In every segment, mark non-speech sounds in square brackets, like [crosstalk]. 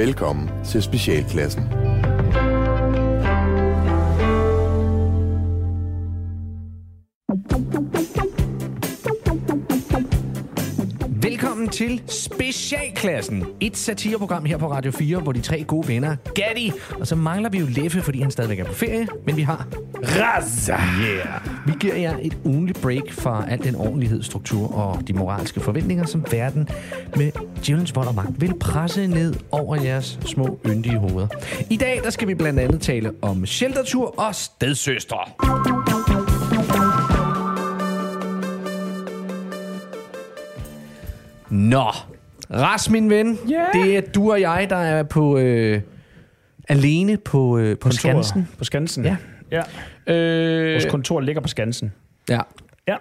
Velkommen til Specialklassen. Velkommen til Specialklassen. Et satireprogram her på Radio 4, hvor de tre gode venner, Gatti, og så mangler vi jo Leffe, fordi han stadigvæk er på ferie, men vi har Raza. Yeah. Vi giver jer et ugenligt break fra al den ordentlighed, struktur og de moralske forventninger, som verden med djævelens vold og magt vil presse ned over jeres små yndige hoveder. I dag der skal vi blandt andet tale om sheltertur og stedsøstre. Nå, Ras, min ven. Ja. Det er du og jeg, der er på øh, alene på, øh, på Skansen. På Skansen. Ja. ja. Øh, Vores kontor ligger på Skansen. ja. Ja.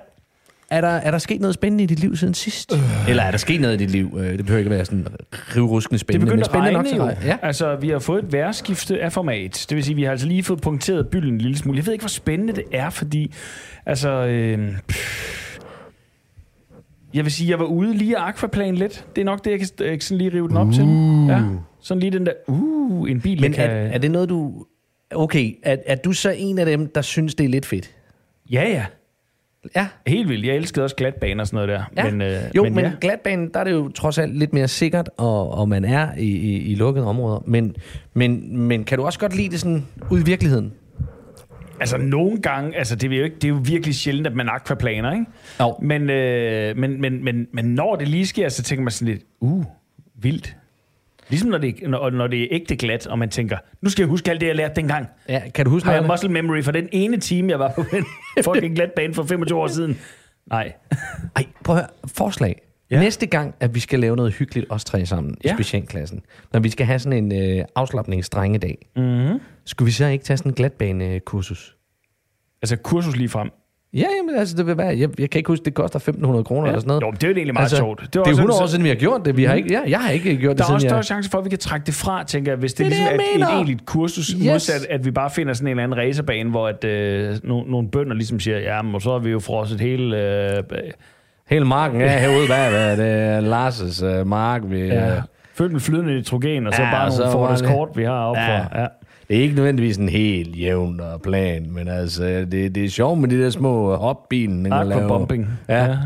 Er der, er der sket noget spændende i dit liv siden sidst? Øh. Eller er der sket noget i dit liv? Øh, Det behøver ikke være sådan rivruskende Det spændende. begynder men at spændende regne nok jo. Ja. Altså, vi har fået et værskifte af format. Det vil sige, vi har altså lige fået punkteret bylden en lille smule. Jeg ved ikke, hvor spændende det er, fordi... Altså... Øh, pff, jeg vil sige, jeg var ude lige af aquaplan lidt. Det er nok det, jeg kan jeg kan sådan lige rive den op til. Ja. Sådan lige den der... Uh, en bil, Men jeg er, kan... er det noget, du... Okay, er, er du så en af dem, der synes, det er lidt fedt? Ja, ja. Ja. Helt vildt. Jeg elskede også glatbaner og sådan noget der. Ja. Men, øh, jo, men, men ja. glatbanen, der er det jo trods alt lidt mere sikkert, og, og man er i, i, i lukkede områder. Men, men, men kan du også godt lide det sådan ud i virkeligheden? Altså nogle gange, altså det er jo, ikke, det er jo virkelig sjældent, at man aquaplaner, ikke? Jo. Men, øh, men, men, men, men når det lige sker, så tænker man sådan lidt, uh, vildt. Ligesom når det, når, når det er ægte glat, og man tænker, nu skal jeg huske alt det, jeg lærte dengang. Ja, kan du huske Har jeg noget muscle memory for den ene time, jeg var på den [laughs] fucking glatbane for 25 år siden? Nej. Ej, prøv at høre. Forslag. Ja. Ja. Næste gang, at vi skal lave noget hyggeligt, os tre sammen ja. i Ja. specialklassen, når vi skal have sådan en øh, afslappningsdrengedag, Mm-hmm. skulle vi så ikke tage sådan en glatbanekursus? Altså kursus lige frem. Ja, jamen, altså, det vil være, jeg, jeg kan ikke huske, det koster 1.500 kroner eller sådan noget. Jo, det er jo egentlig meget altså, sjovt. Det, det er også 100 år siden, vi har gjort det. Vi har ikke, ja, jeg har ikke gjort det Der er også jeg... større chance for, at vi kan trække det fra, tænker jeg, hvis det, Det er ligesom er jeg et, et egentligt kursus, Yes. modsat at vi bare finder sådan en eller anden racerbane, hvor at, øh, nogle, nogle bønder ligesom siger, ja, men så har vi jo frosset hele... Øh, Hele marken er herude bag, hvad det er Lars' uh, mark. Vi, ja, ja. fyldt med flydende nitrogen, og så Ja, bare og nogle Ford det- Escort, vi har op Ja. ja. for. Ja. Det er ikke nødvendigvis en helt jævn og plan, men altså, det, det er sjovt med de der små hopbilen. kan lave. Aquabumping. Ja.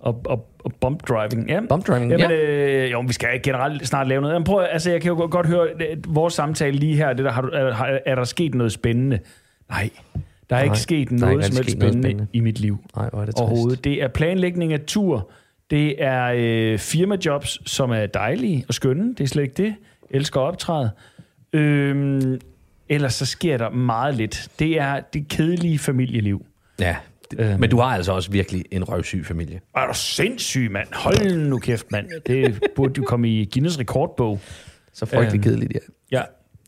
Og, og, og bump driving. Ja. Bump driving, Jamen, ja. øh, jo, vi skal generelt snart lave noget. Jamen, prøv, altså, jeg kan jo godt høre, at vores samtale lige her, det der, har du, er, er der sket noget spændende? Nej, der er Nej, ikke sket noget ikke som helst noget spændende, spændende. i mit liv. Nej, hvor er det trist. overhovedet. Det er planlægning af tur. Det er øh, firmajobs, som er dejlige og skønne. Det er slet ikke det. Jeg elsker at optræde. Øhm, ellers så sker der meget lidt. Det er det kedelige familieliv. Ja, Øhm. men du har altså også virkelig en røvsyg familie. Er du sindssyg, mand? Hold nu kæft, mand. Det burde jo komme i Guinness rekordbog. Så frygtelig Øhm. kedeligt, ja. Ja.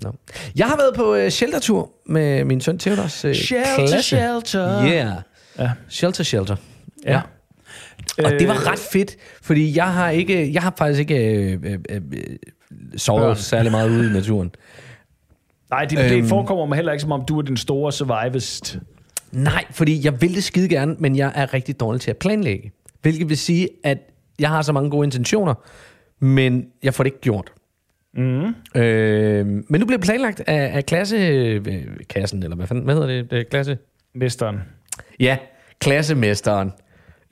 No. Jeg har været på uh, sheltertur med min søn Theodors uh, Shelter, klasse. shelter. Yeah. Ja. Shelter, shelter. Ja. Ja. Og det Øh, var ret fedt, fordi jeg har ikke, jeg har faktisk ikke øh, øh, øh, sovet Børn. særlig meget ude i naturen. Nej, det, det Øhm. forekommer mig heller ikke, som om du er den store survivist. Nej, fordi jeg vil det skide gerne, men jeg er rigtig dårlig til at planlægge. Hvilket vil sige, at jeg har så mange gode intentioner, men jeg får det ikke gjort. Mm. Øh, men nu bliver planlagt af, af klassekassen, eller hvad fanden, hvad hedder det? det er klasse? Mesteren. Ja, klassemesteren.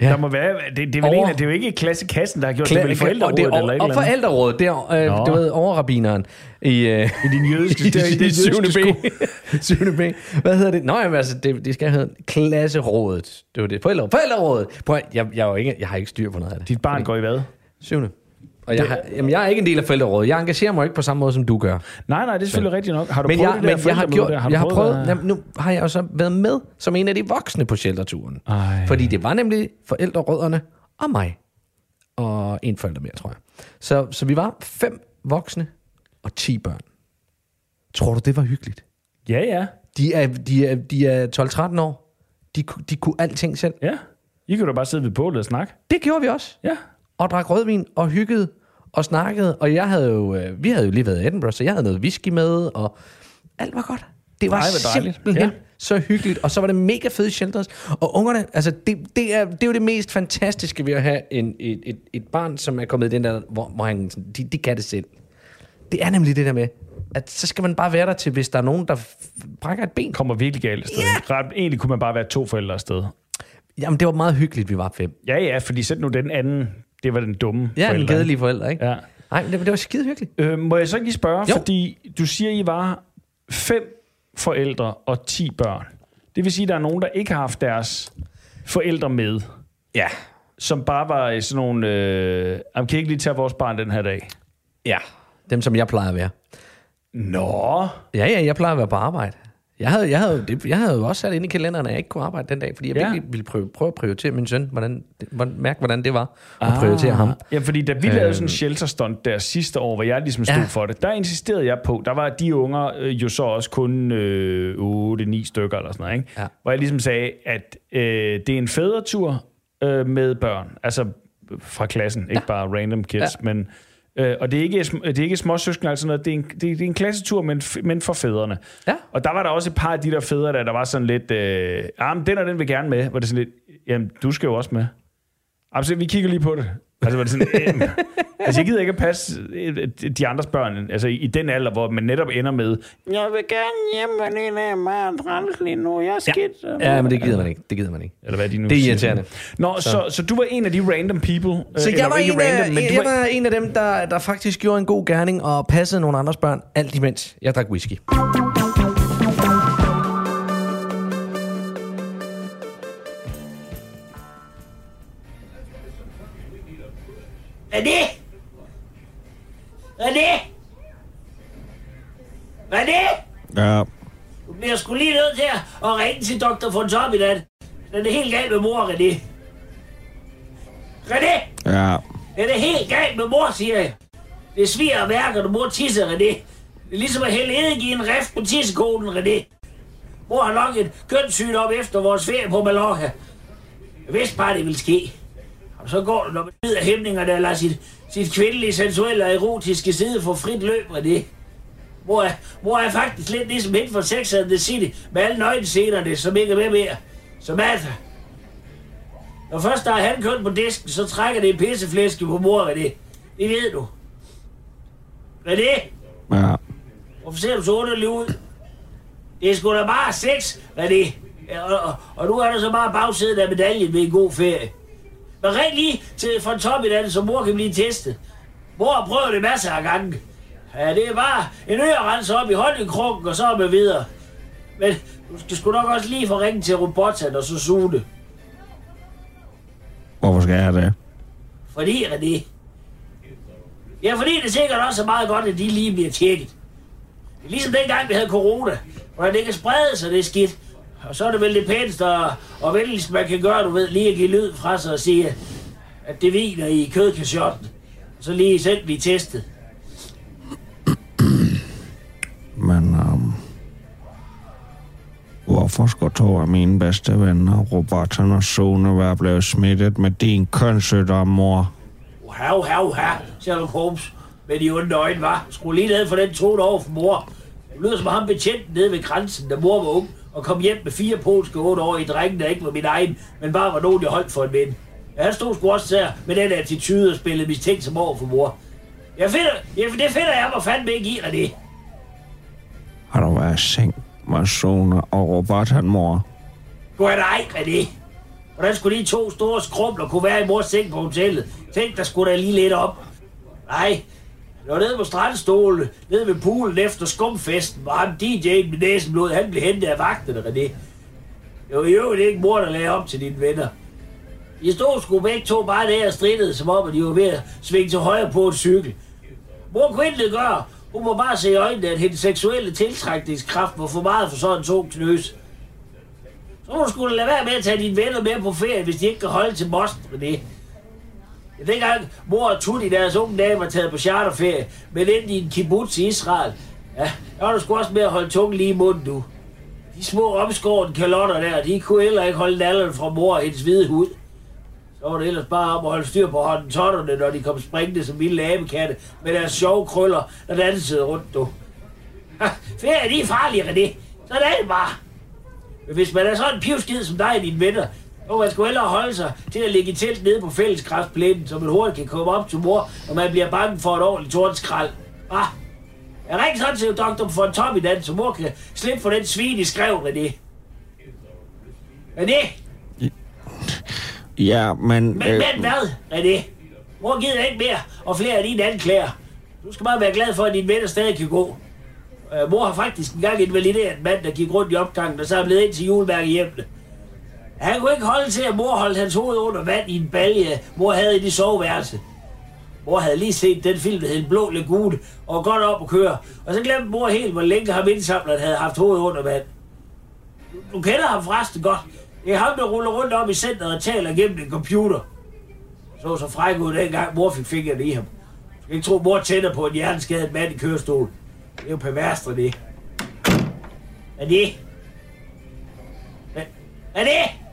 Ja. Der må være, det, det, er vel Over- en, det er jo ikke klassekassen, der har gjort det, Kla- det vel forældrerådet og, det er, eller et og forældrerådet, det er, øh, Nå. du ved, overrabineren i, øh, I din jødiske, [laughs] i, i i, i 7. jødiske B. 7. [laughs] B. Hvad hedder det? Nå, jamen, altså, det, det skal hedde klasserådet. Det var det. Forældre, forældrerådet. Prøv, jeg, jeg, er jo ikke, jeg har ikke styr på noget af det. Dit barn går i hvad? 7. Og jeg, har, jamen, jeg er ikke en del af forældrerådet. Jeg engagerer mig ikke på samme måde, som du gør. Nej, nej, det er selvfølgelig rigtigt nok. Har du Men prøvet jeg, det der men jeg har gjort, der? Har jeg har prøvet, det? jamen, nu har jeg jo så været med som en af de voksne på shelterturen. Ej. Fordi det var nemlig forældrerødderne og mig. Og en forælder mere, tror jeg. Så, så vi var fem voksne og ti børn. Tror du, det var hyggeligt? Ja, ja. De er, de er, de er 12-13 år. De, de kunne alting selv. Ja. I kan da bare sidde ved bålet og snakke. Det gjorde vi også. Ja. Og drak rødvin og hyggede og snakkede. Og jeg havde jo, øh, vi havde jo lige været i Edinburgh, så jeg havde noget whisky med. Og alt var godt. Det var Ej, simpelthen Ja. så hyggeligt. Og så var det mega fede shelters. Og ungerne, altså det, det, er, det er jo det mest fantastiske ved at have en, et, et, et barn, som er kommet i den der, hvor, hvor han, de, de kan det selv. Det er nemlig det der med, at så skal man bare være der til, hvis der er nogen, der brækker et ben. Kommer virkelig galt afsted. Yeah. Egentlig kunne man bare være to forældre afsted. Jamen, det var meget hyggeligt, vi var fem. Ja, ja, fordi sæt nu den anden, det var den dumme Ja, forælder. en kedelige forældre, ikke? Ja. Nej, men det, det var skide hyggeligt. Øh, må jeg så ikke lige spørge, Jo. fordi du siger, I var fem forældre og 10 børn. Det vil sige, at der er nogen, der ikke har haft deres forældre med, Ja. som bare var i sådan nogle... Øh, "Jamen, kan I ikke lige tage vores barn den her dag? Ja. Dem, som jeg plejer at være. Nå, Ja, ja, jeg plejer at være på arbejde. Jeg havde, jeg havde, det, jeg havde jo også sat ind i kalenderen, at jeg ikke kunne arbejde den dag, fordi jeg Ja. ja. virkelig ville prøve, prøve at prioritere min søn, hvordan, hvordan, mærke, hvordan det var at prioritere ham. Ja, fordi da vi lavede Øhm. sådan en shelterstunt der sidste år, hvor jeg ligesom stod Ja. for det, der insisterede jeg på, der var de unger øh, jo så også kun øh, 8-9 stykker eller sådan noget, ikke? Ja. hvor jeg ligesom sagde, at øh, det er en fædretur øh, med børn, altså fra klassen, ikke bare random kids, Ja. men Øh, og det er ikke, det er ikke små søskende, altså noget, det er en, det, er, det er en klassetur, men, men for fædrene. Ja. Og der var der også et par af de der fædre, der, der var sådan lidt, øh, ah, men den og den vil gerne med, hvor det sådan lidt, jamen, du skal jo også med. Absolut, vi kigger lige på det. Altså, var det sådan, øh, altså, jeg gider ikke at passe øh, de andres børn, altså i, i den alder, hvor man netop ender med, jeg vil gerne hjem, men en af mig er træls lige nu, jeg er skidt. Ja, men det gider man ikke. Det gider man ikke. Eller hvad de nu Det er irriterende. Nå, så. Så, så du var en af de random people. Så øh, jeg var, en af, random, men du jeg var en af dem, der, der faktisk gjorde en god gerning og passede nogle andres børn, alt imens jeg drak whisky. René! René! René! Ja, Du bliver sgu lige nødt til at ringe til Dr. von Tomidan. Den er helt galt med mor, René. René! ja, Den er helt galt med mor, siger jeg. Det sviger og mærker, når mor tisser, René. Det er ligesom at hælde eddike i en rift på tissekoden, René. Mor har nok et kønssygdom efter vores ferie på Mallorca. Jeg vidste bare, det ville ske. Og så går det, når man lider hæmninger, der lader sit, sit kvindelige, sensuelle og erotiske side få frit løb, René. Mor er, mor er faktisk lidt ligesom hende fra Sex and the City, med alle nøgenscenerne, som ikke er med mere. Samantha. Når først der er handkøn på disken, så trækker det en pisseflæske på mor, René. Det ved du. René, ja. hvorfor ser du så underlig ud? Det er sgu da bare sex, René. Og, og, og nu er der så bare bagsiden af medaljen ved en god ferie. Men ring lige til top i den, så mor kan blive testet. Mor har prøvet det masser af gange. Ja, det er bare en ørerense op i honningkrukken, og så man videre. Men du skal sgu nok også lige få ringe til robotten og så suge det. Hvorfor skal jeg det? Fordi, René. Ja, fordi det sikkert også er meget godt, at de lige bliver tjekket. Ligesom dengang, vi havde corona, hvor det kan sprede sig, det er skidt. Og så er det vel det pæneste og, og venligste, man kan gøre, du ved, lige at give lyd fra sig og sige, at det hviler i kødkashotten. Så lige selv blive testet. Men, um, hvorfor skulle to af mine bedste venner, Robertson og Sone, være blevet smittet med din kønssygdom, mor? Hav, hav, hav, Sherlock Holmes. Med de onde øjne, var. Skru lige ned for den tone over for mor. Du lyder som ham betjent nede ved grænsen, da mor var ung, og kom hjem med fire polske otte år i drenge, der ikke var min egen, men bare var nogen, jeg holdt for en ven. Ja, han stod sgu også der med den attitude og spillede mistænkt som over for mor. Jeg finder, ja, det finder jeg mig fandme ikke i, René. Har du været i seng med Sone og Robertson, mor? Du er nej, René. Hvordan skulle de to store skrumler kunne være i mors seng på hotellet? Tænk, der skulle der lige lidt op. Nej, og nede på strandstolen, nede ved poolen efter skumfesten, var han DJ'en med næsen blod, han blev hentet af vagterne, René. Det var jo ikke mor, der lagde op til dine venner. De stod sgu begge to bare der og strittede, som om at de var ved at svinge til højre på en cykel. Mor kunne intet gøre. Hun må bare se i øjnene, at hendes seksuelle tiltrækningskraft var for meget for sådan en knøs. Så hun skulle lade være med at tage dine venner med på ferie, hvis de ikke kan holde til Most med det. Jeg dengang mor og Tutti, deres unge dage, var taget på charterferie, men endte i en kibbutz i Israel. Ja, der var du sgu også med at holde tungen lige i munden, du. De små omskårende kalotter der, de kunne heller ikke holde nallerne fra mor og hendes hvide hud. Så var det ellers bare om at holde styr på hånden totterne, når de kom springende som vilde abekatte med deres sjove krøller, der dansede rundt, du. Ha, ferie, de er farlige, René. Sådan er det bare. Men hvis man er sådan en pivskid som dig og dine venner, må man sgu hellere holde sig til at ligge i telt nede på fælleskraftplænen, så man hurtigt kan komme op til mor, når man bliver bange for et ordentligt tordskrald. Ah, Jeg ringer sådan til doktor for en top i den, så mor kan slippe for den svin, de skrev det. René, Ja, men... men, øh, men hvad, René? Mor gider ikke mere, og flere af dine anklager. Du skal bare være glad for, at dine venner stadig kan gå. Uh, mor har faktisk engang invalideret en mand, der gik rundt i opgangen, og så er blevet ind til julemærke hjemme. Han kunne ikke holde til, at mor holdt hans hoved under vand i en balje, mor havde i det soveværelse. Mor havde lige set den film, der hed En Blå Lagune, og godt op at køre. Og så glemte mor helt, hvor længe ham indsamleren havde haft hovedet under vand. Du, du kender ham forresten godt. Det er ham, der ruller rundt om i centret og taler gennem en computer. Så så fræk ud dengang, mor fik fingrene i ham. Du skal ikke tro, mor tænder på en hjerneskadet mand i kørestol. Det er jo perverst, det. Er det? Er det?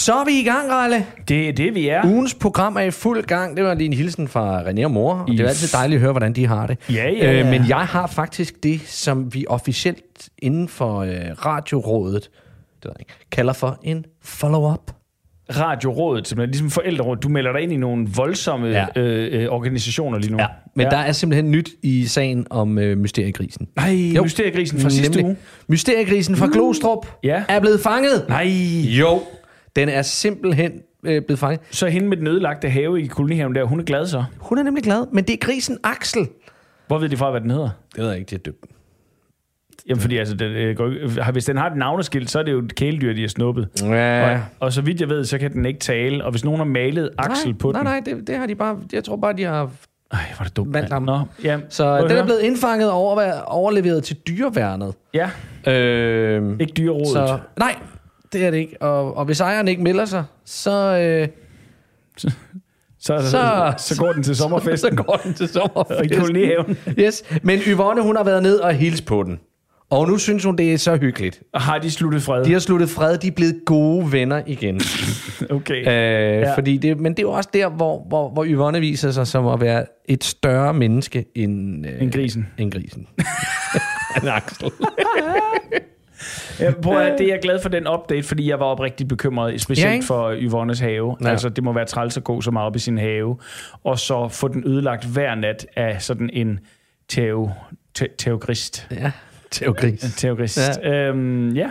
Så er vi i gang, Ralle. Det er det, vi er. Ugens program er i fuld gang. Det var lige en hilsen fra René og mor. Og det er altid dejligt at høre, hvordan de har det. Ja, ja, ja. Øh, men jeg har faktisk det, som vi officielt inden for øh, radiorådet det ved jeg ikke, kalder for en follow-up. Radiorådet, som er ligesom forældrerådet. Du melder dig ind i nogle voldsomme Ja. øh, øh, organisationer lige nu. Ja, men ja. der er simpelthen nyt i sagen om øh, mysteriegrisen. Nej, Jo. mysteriegrisen fra sidste Nemlig. uge. Mysteriegrisen fra Glostrup Ja. er blevet fanget. Nej. Jo. Den er simpelthen øh, blevet fanget. Så hende med den ødelagte have i kolonihaven der, hun er glad så. Hun er nemlig glad, men det er grisen Axel. Hvor ved de fra, hvad den hedder? Det ved jeg ikke, det er døbt. Jamen, fordi altså, den, øh, har- hvis den har et navneskilt, så er det jo et kæledyr, de har snuppet. Ja. Og, og så vidt jeg ved, så kan den ikke tale. Og hvis nogen har malet Axel nej, på nej, den... nej, det, det har de bare... Jeg tror bare, de har... Ej, hvor er det dumt. Ham. Nå, ja. Så den er blevet indfanget og over, overleveret til dyreværnet. Ja, Øh, ikke dyrerådet. så, nej, det er det ikke. Og, og hvis ejeren ikke melder sig, så, øh, så, så, så- så, går den til [laughs] sommerfest. så går den til Og i kolonihaven. Yes. Men Yvonne, hun har været ned og hilst på den. Og nu synes hun, det er så hyggeligt. Og har de sluttet fred? De har sluttet fred, de er blevet gode venner igen. [laughs] Okay. Øh, Ja. fordi det, men det er jo også der, hvor, hvor, hvor Yvonne viser sig som at være et større menneske end, øh, En grisen. end grisen. [laughs] en Axel. Ja, [laughs] prøv at, det er jeg glad for den update, fordi jeg var oprigtigt bekymret, specielt Ja, ikke? for Yvonnes have. Ja. Altså, det må være træls at gå så meget op i sin have, og så få den ødelagt hver nat af sådan en teo, te, teogrist. Ja, Theo Gris. Teogrist. Ja. Øhm, ja.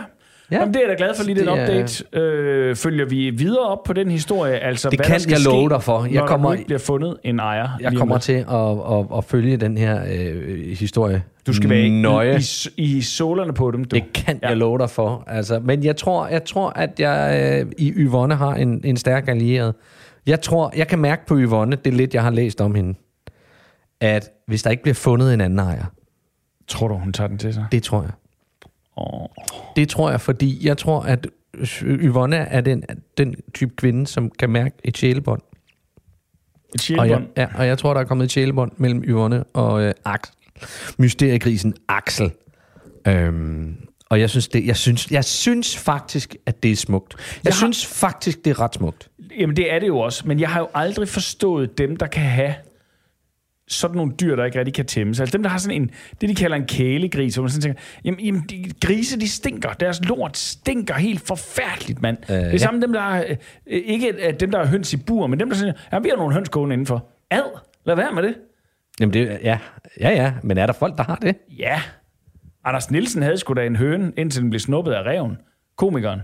Ja. Ja. Jamen, det er jeg da glad for lige den Det er- update. Øh, følger vi videre op på den historie? Altså, Det hvad kan der skal jeg love ske, dig for. Jeg kommer- ikke bliver fundet en ejer. Jeg kommer til at, at, at følge den her øh, historie Du skal være nøje. i, i, i solerne på dem. Du. Det kan ja. jeg love dig for. Altså, men jeg tror, jeg tror, at jeg øh, i Yvonne har en, en stærk allieret. Jeg tror, jeg kan mærke på Yvonne, det er lidt, jeg har læst om hende, at hvis der ikke bliver fundet en anden ejer, Tror du, hun tager den til sig? det tror jeg. Oh. Det tror jeg, fordi jeg tror, at Yvonne er den, den type kvinde, som kan mærke et sjælebånd. Et Og sjælbånd. jeg, ja, og jeg tror, der er kommet et sjælebånd mellem Yvonne og øh, Axel. Mysteriegrisen Axel. Øhm, og jeg synes, det, jeg, synes, jeg synes faktisk, at det er smukt. Jeg, jeg har- synes faktisk, det er ret smukt. Jamen, det er det jo også. Men jeg har jo aldrig forstået dem, der kan have sådan nogle dyr, der ikke rigtig kan tæmmes. Altså dem, der har sådan en, det de kalder en kælegris, hvor man sådan tænker, jamen, jamen de, grise, de stinker. Deres lort stinker helt forfærdeligt, mand. Øh, det er ja. samme dem, der har, øh, ikke at dem, der har høns i bur, men dem, der siger, ja, vi har nogle høns gående indenfor. Ad, lad være med det. Jamen det, ja, ja, ja, men er der folk, der har det? Ja. Anders Nielsen havde sgu da en høne, indtil den blev snuppet af reven. Komikeren.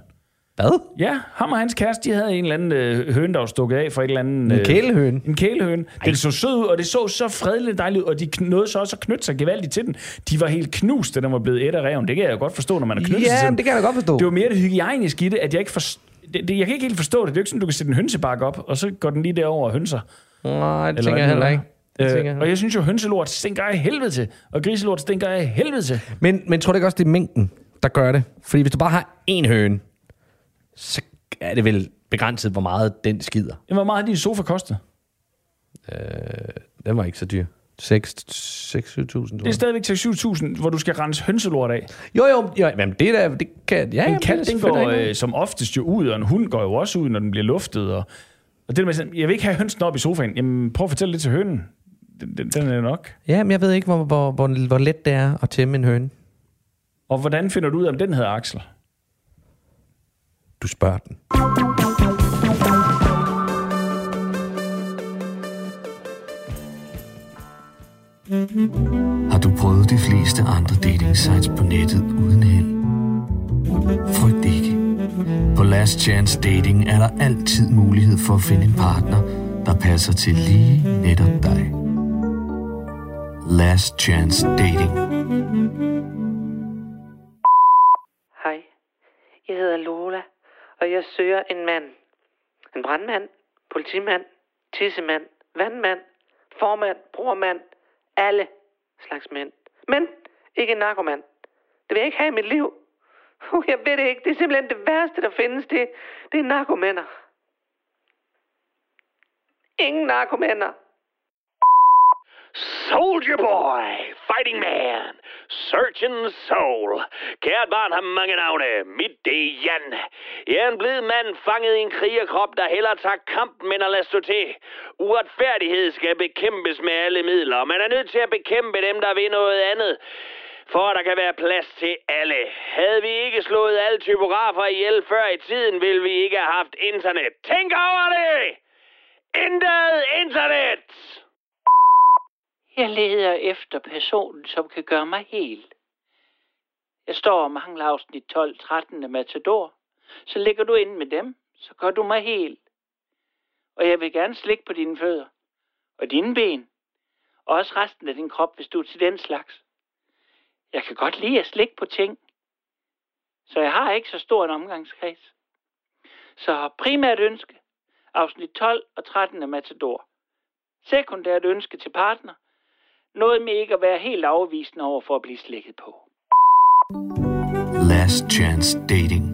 Hvad? Ja, ham og hans kæreste, de havde en eller anden øh, høne, der var stukket af fra et eller andet... En kælehøne? En kælehøne. Den så sød ud, og det så så fredeligt dejligt ud, og de nåede så også at knytte sig gevaldigt til den. De var helt knust, da den var blevet et af reven. Det kan jeg jo godt forstå, når man har knyttet sig til Ja, den. det kan jeg godt forstå. Det var mere det hygiejniske i det, at jeg ikke forstår... Det, det, jeg kan ikke helt forstå det. Det er jo ikke sådan, du kan sætte en hønsebakke op, og så går den lige derover og hønser. Nej, det Eller tænker hvad jeg heller ikke. Øh, og jeg synes jo, hønselort stinker af helvede til, og griselort stinker af helvede til. Men, men tror du ikke også, det er mængden, der gør det? Fordi hvis du bare har én høne, så er det vel begrænset, hvor meget den skider. Jamen, Hvor meget har din sofa kostet? Den var ikke så dyr. 6-7.000, Det er stadigvæk til 7.000, hvor du skal rense hønselort af. Jo, jo, jo men det der, det kan... Ja, En jamen, kat, den går øh, som oftest jo ud, og en hund går jo også ud, når den bliver luftet. Og, og det der med, sådan, jeg vil ikke have hønsen op i sofaen. Jamen, prøv at fortælle lidt til hønen. Den, den, den er nok. Ja, men jeg ved ikke, hvor, hvor, hvor, hvor let det er at tæmme en høne. Og hvordan finder du ud af, om den hedder Axel? du spørger den. Har du prøvet de fleste andre dating sites på nettet uden held? Frygt ikke. På Last Chance Dating er der altid mulighed for at finde en partner, der passer til lige netop dig. Last Chance Dating. Hej, jeg hedder Lola og jeg søger en mand. En brandmand, politimand, tissemand, vandmand, formand, brormand, alle slags mænd. Men ikke en narkoman. Det vil jeg ikke have i mit liv. Uh, jeg ved det ikke. Det er simpelthen det værste, der findes. Det, det er narkomænder. Ingen narkomænder. Soldier Boy, Fighting Man, Surgeon Soul. Kært barn har mange navne. Mit det er Jan. Jeg er en blid mand fanget i en krigerkrop, der hellere tager kampen, end at lade stå til. Uretfærdighed skal bekæmpes med alle midler. Man er nødt til at bekæmpe dem, der vil noget andet. For at der kan være plads til alle. Havde vi ikke slået alle typografer ihjel før i tiden, ville vi ikke have haft internet. Tænk over det! Intet internet! Jeg leder efter personen, som kan gøre mig hel. Jeg står og mangler afsnit 12-13 af Matador. Så ligger du ind med dem, så gør du mig hel. Og jeg vil gerne slikke på dine fødder. Og dine ben. Og også resten af din krop, hvis du er til den slags. Jeg kan godt lide at slikke på ting. Så jeg har ikke så stor en omgangskreds. Så primært ønske. Afsnit 12 og 13 af Matador. Sekundært ønske til partner. Noget med ikke at være helt afvisende over for at blive slikket på. Last Chance Dating.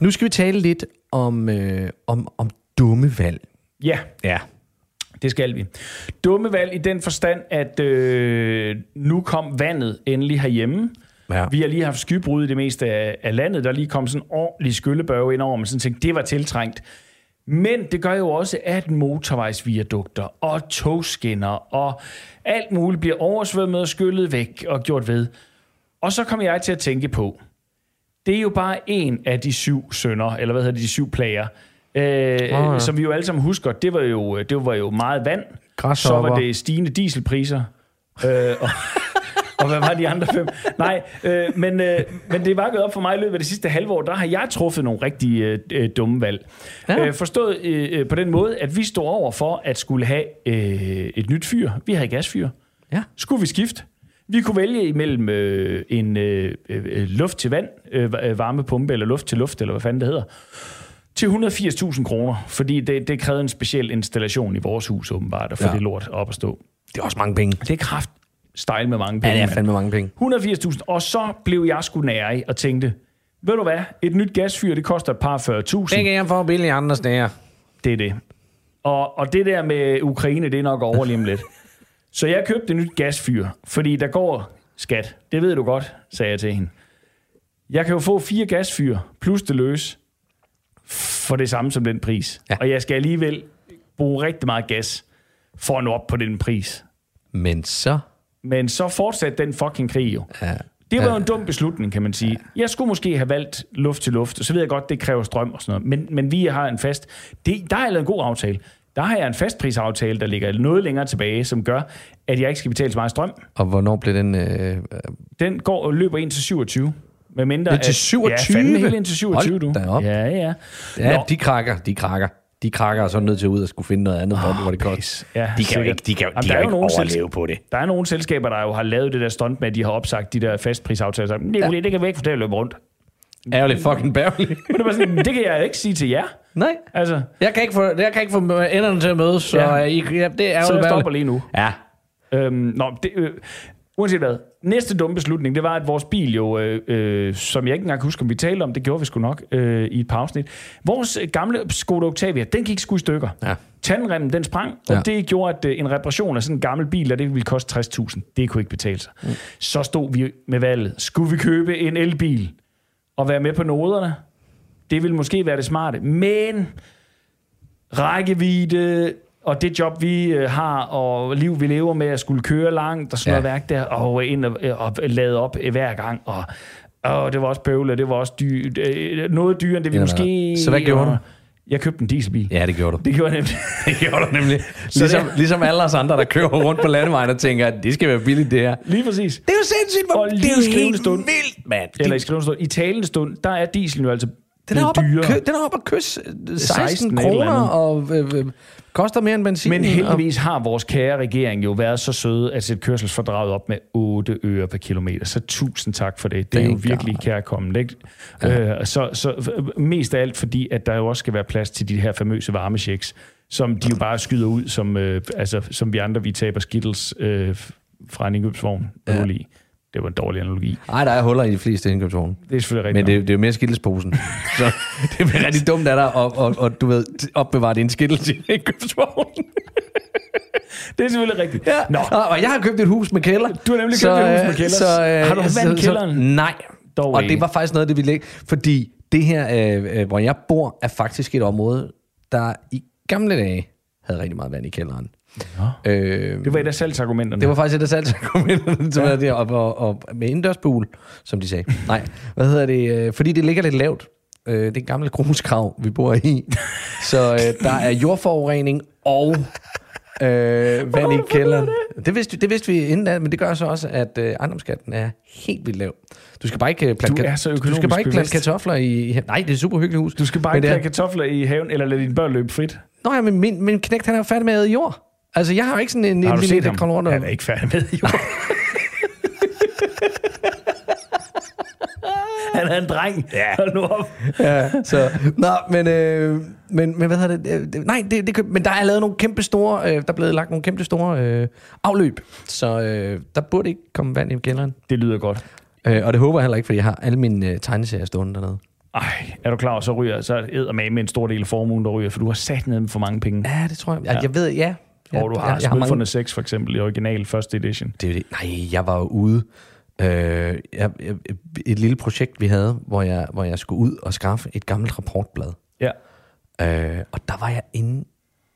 Nu skal vi tale lidt om, øh, om, om dumme valg. Ja, Ja. det skal vi. Dumme valg i den forstand, at øh, nu kom vandet endelig herhjemme. Ja. Vi har lige haft skybrud i det meste af, af landet. Der er lige kom sådan en ordentlig skyllebørge ind over, men sådan tænkte, det var tiltrængt. Men det gør jo også, at motorvejsviadukter og togskinner og alt muligt bliver oversvømmet og skyllet væk og gjort ved. Og så kom jeg til at tænke på, det er jo bare en af de syv sønder, eller hvad hedder det, de syv plager, øh, oh, ja. som vi jo alle sammen husker. Det var jo, det var jo meget vand. Så var det stigende dieselpriser. øh, og, og hvad var de andre fem? Nej, øh, men, øh, men det var gået op for mig i løbet af det sidste halve år. Der har jeg truffet nogle rigtig øh, øh, dumme valg. Ja. Øh, forstået øh, på den måde, at vi stod over for at skulle have øh, et nyt fyr. Vi havde gasfyr. Ja. Skulle vi skifte? Vi kunne vælge imellem øh, en øh, øh, luft til vand, øh, varmepumpe, eller luft til luft, eller hvad fanden det hedder, til 180.000 kroner, fordi det, det krævede en speciel installation i vores hus, åbenbart, at få. Ja. det lort op at stå. Det er også mange penge. Det er kraft style med mange Ja, penge. det er fandme mange penge. 180.000, og så blev jeg sgu nærig og tænkte, ved du hvad, et nyt gasfyr, det koster et par 40.000. Det kan jeg få billigt andre steder. Det er det. Og, og det der med Ukraine, det er nok over lige lidt. [laughs] Så jeg købte et nyt gasfyr, fordi der går skat. Det ved du godt, sagde jeg til hende. Jeg kan jo få fire gasfyr, plus det løs, for det samme som den pris. Ja. Ja. Og jeg skal alligevel bruge rigtig meget gas, for at nå op på den pris. Men så... Men så fortsatte den fucking krig jo. Ja. Det var jo en dum beslutning, kan man sige. Jeg skulle måske have valgt luft til luft, og så ved jeg godt, det kræver strøm og sådan noget. Men, men vi har en fast... Det, der lavet en god aftale. Der har jeg en fastprisaftale, der ligger noget længere tilbage, som gør, at jeg ikke skal betale så meget strøm. Og hvornår blev den... Øh, Den går og løber ind til 27. Med mindre, Det er til at- 27? Ja, fandme helt ind til 27, Hold du. op. Ja, ja. ja, Nå. de krakker, de krakker. De krakker, og så er nødt til ud og skulle finde noget andet, oh, hvor det pis. Ja, de kan jo sikkert. ikke, de kan, jo- Jamen, de der kan er jo jo ikke overleve på det. Der er nogle selskaber, der jo har lavet det der stunt med, at de har opsagt de der fastprisaftaler. Så, det, ja. det kan vi ikke fortælle løbe rundt. Ærgerligt fucking bærgerligt. [laughs] Men det var sådan, det kan jeg ikke sige til jer. Nej, Altså, jeg kan ikke få, jeg kan ikke få enderne til at mødes, så Ja. I, ja, det er så jeg stopper lige nu. Ja, Øhm, nå, det, øh, uanset hvad. Næste dumme beslutning, det var, at vores bil jo, øh, øh, som jeg ikke engang kan huske, om vi talte om, det gjorde vi sgu nok øh, i et par afsnit. Vores øh, gamle Skoda Octavia, den gik sgu i stykker. Ja. Tandremmen, den sprang, og Ja. det gjorde, at øh, en reparation af sådan en gammel bil, der det ville koste 60.000. Det kunne ikke betale sig. Mm. Så stod vi med valget. Skulle vi købe en elbil og være med på noderne? Det ville måske være det smarte. Men rækkevidde og det job, vi øh, har, og liv, vi lever med, at skulle køre langt, og sådan Ja. noget værk der, og ind og, og lade op øh, hver gang, og, og det var også bøvlet, det var også dy, øh, noget dyrere, end det vi Ja, måske... så hvad gjorde og, du? Jeg købte en dieselbil. Ja, det gjorde du. Det gjorde jeg nemlig. [laughs] Det gjorde du nemlig. [laughs] Ligesom, det- ligesom alle os andre, der kører rundt på landevejen og tænker, at det skal være billigt, det her. Lige præcis. Det er jo sindssygt, hvor, Og det er jo i skrivende helt stund. vildt, mand. Eller i skrivende stund. I talende stund, der er dieselen jo altså Den er oppe at, kø, den er oppe at kysse øh, 16, 16 et eller kroner og øh, øh, koster mere end benzin. Men og- heldigvis har vores kære regering jo været så søde at sætte kørselsfordraget op med 8 øre per kilometer. Så tusind tak for det. Det er jo virkelig God. kærkommet. Ikke? Ja. Øh, så, så øh, mest af alt fordi, at der jo også skal være plads til de her famøse varmechecks, som de jo bare skyder ud, som, øh, altså, som vi andre, vi taber skittles øh, fra en indkøbsvogn. Ja. Det var en dårlig analogi. Ej, der er huller i de fleste indkøbsvogne. Det er selvfølgelig Men rigtigt. det, det er jo mere skildesposen. [laughs] så det er rigtig dumt af dig at, og, og, du ved, opbevare din skilles i indkøbsvognen. [laughs] det er selvfølgelig rigtigt. Ja. Nå, Og, jeg har købt et hus med kælder. Du har nemlig købt et hus med øh, kælder. Så, øh, Har du vand i så- kælderen? Så, nej. Dog og ikke. det var faktisk noget, det vi lægge. Fordi det her, øh, øh, hvor jeg bor, er faktisk et område, der i gamle dage havde rigtig meget vand i kælderen. Ja. Øh, det var et af salgsargumenterne. det var faktisk et af salgsargumenterne, som ja. der, og, og, og med indendørspool, som de sagde. [laughs] Nej, hvad hedder det? øh, Fordi det ligger lidt lavt. Øh, det er en gammel gruskrav, vi bor i. Så øh, der er jordforurening og øh, vand i kælderen. Det? Det, vidste, det vidste vi inden da, men det gør så også, at øh, ejendomsskatten er helt vildt lav. Du skal bare ikke øh, plante, Du så du skal bare ikke plante kartofler i... Nej, det er et super hyggeligt hus. Du skal bare ikke det have kartofler i haven, eller lade dine børn løbe frit. Nå ja, men min, min knægt, han er færdig med at æde jord. Altså, jeg har ikke sådan en, Har en du set ham? Han er ikke færdig med, jo. [laughs] Han er en dreng. Ja. Hold nu op. ja, så, nå, men, øh, men, men hvad hedder det? Øh? Nej, det, det, men der er lavet nogle kæmpe store, øh, der er blevet lagt nogle kæmpe store øh, afløb, så øh, der burde ikke komme vand i kælderen. Det lyder godt. Øh, og det håber jeg heller ikke, fordi jeg har alle mine øh, tegneserier stående dernede. Ej, er du klar, så ryger så æder med en stor del af formuen, der ryger, for du har sat ned for mange penge. Ja, det tror jeg. Ja. Jeg ved, ja. Ja, og du har, jeg, jeg har mange, Smølferne 6 for eksempel i original første edition. det er jo det. Nej, jeg var jo ude. Øh, jeg, jeg, et lille projekt, vi havde, hvor jeg, hvor jeg skulle ud og skaffe et gammelt rapportblad. Ja. Øh, og der var jeg inde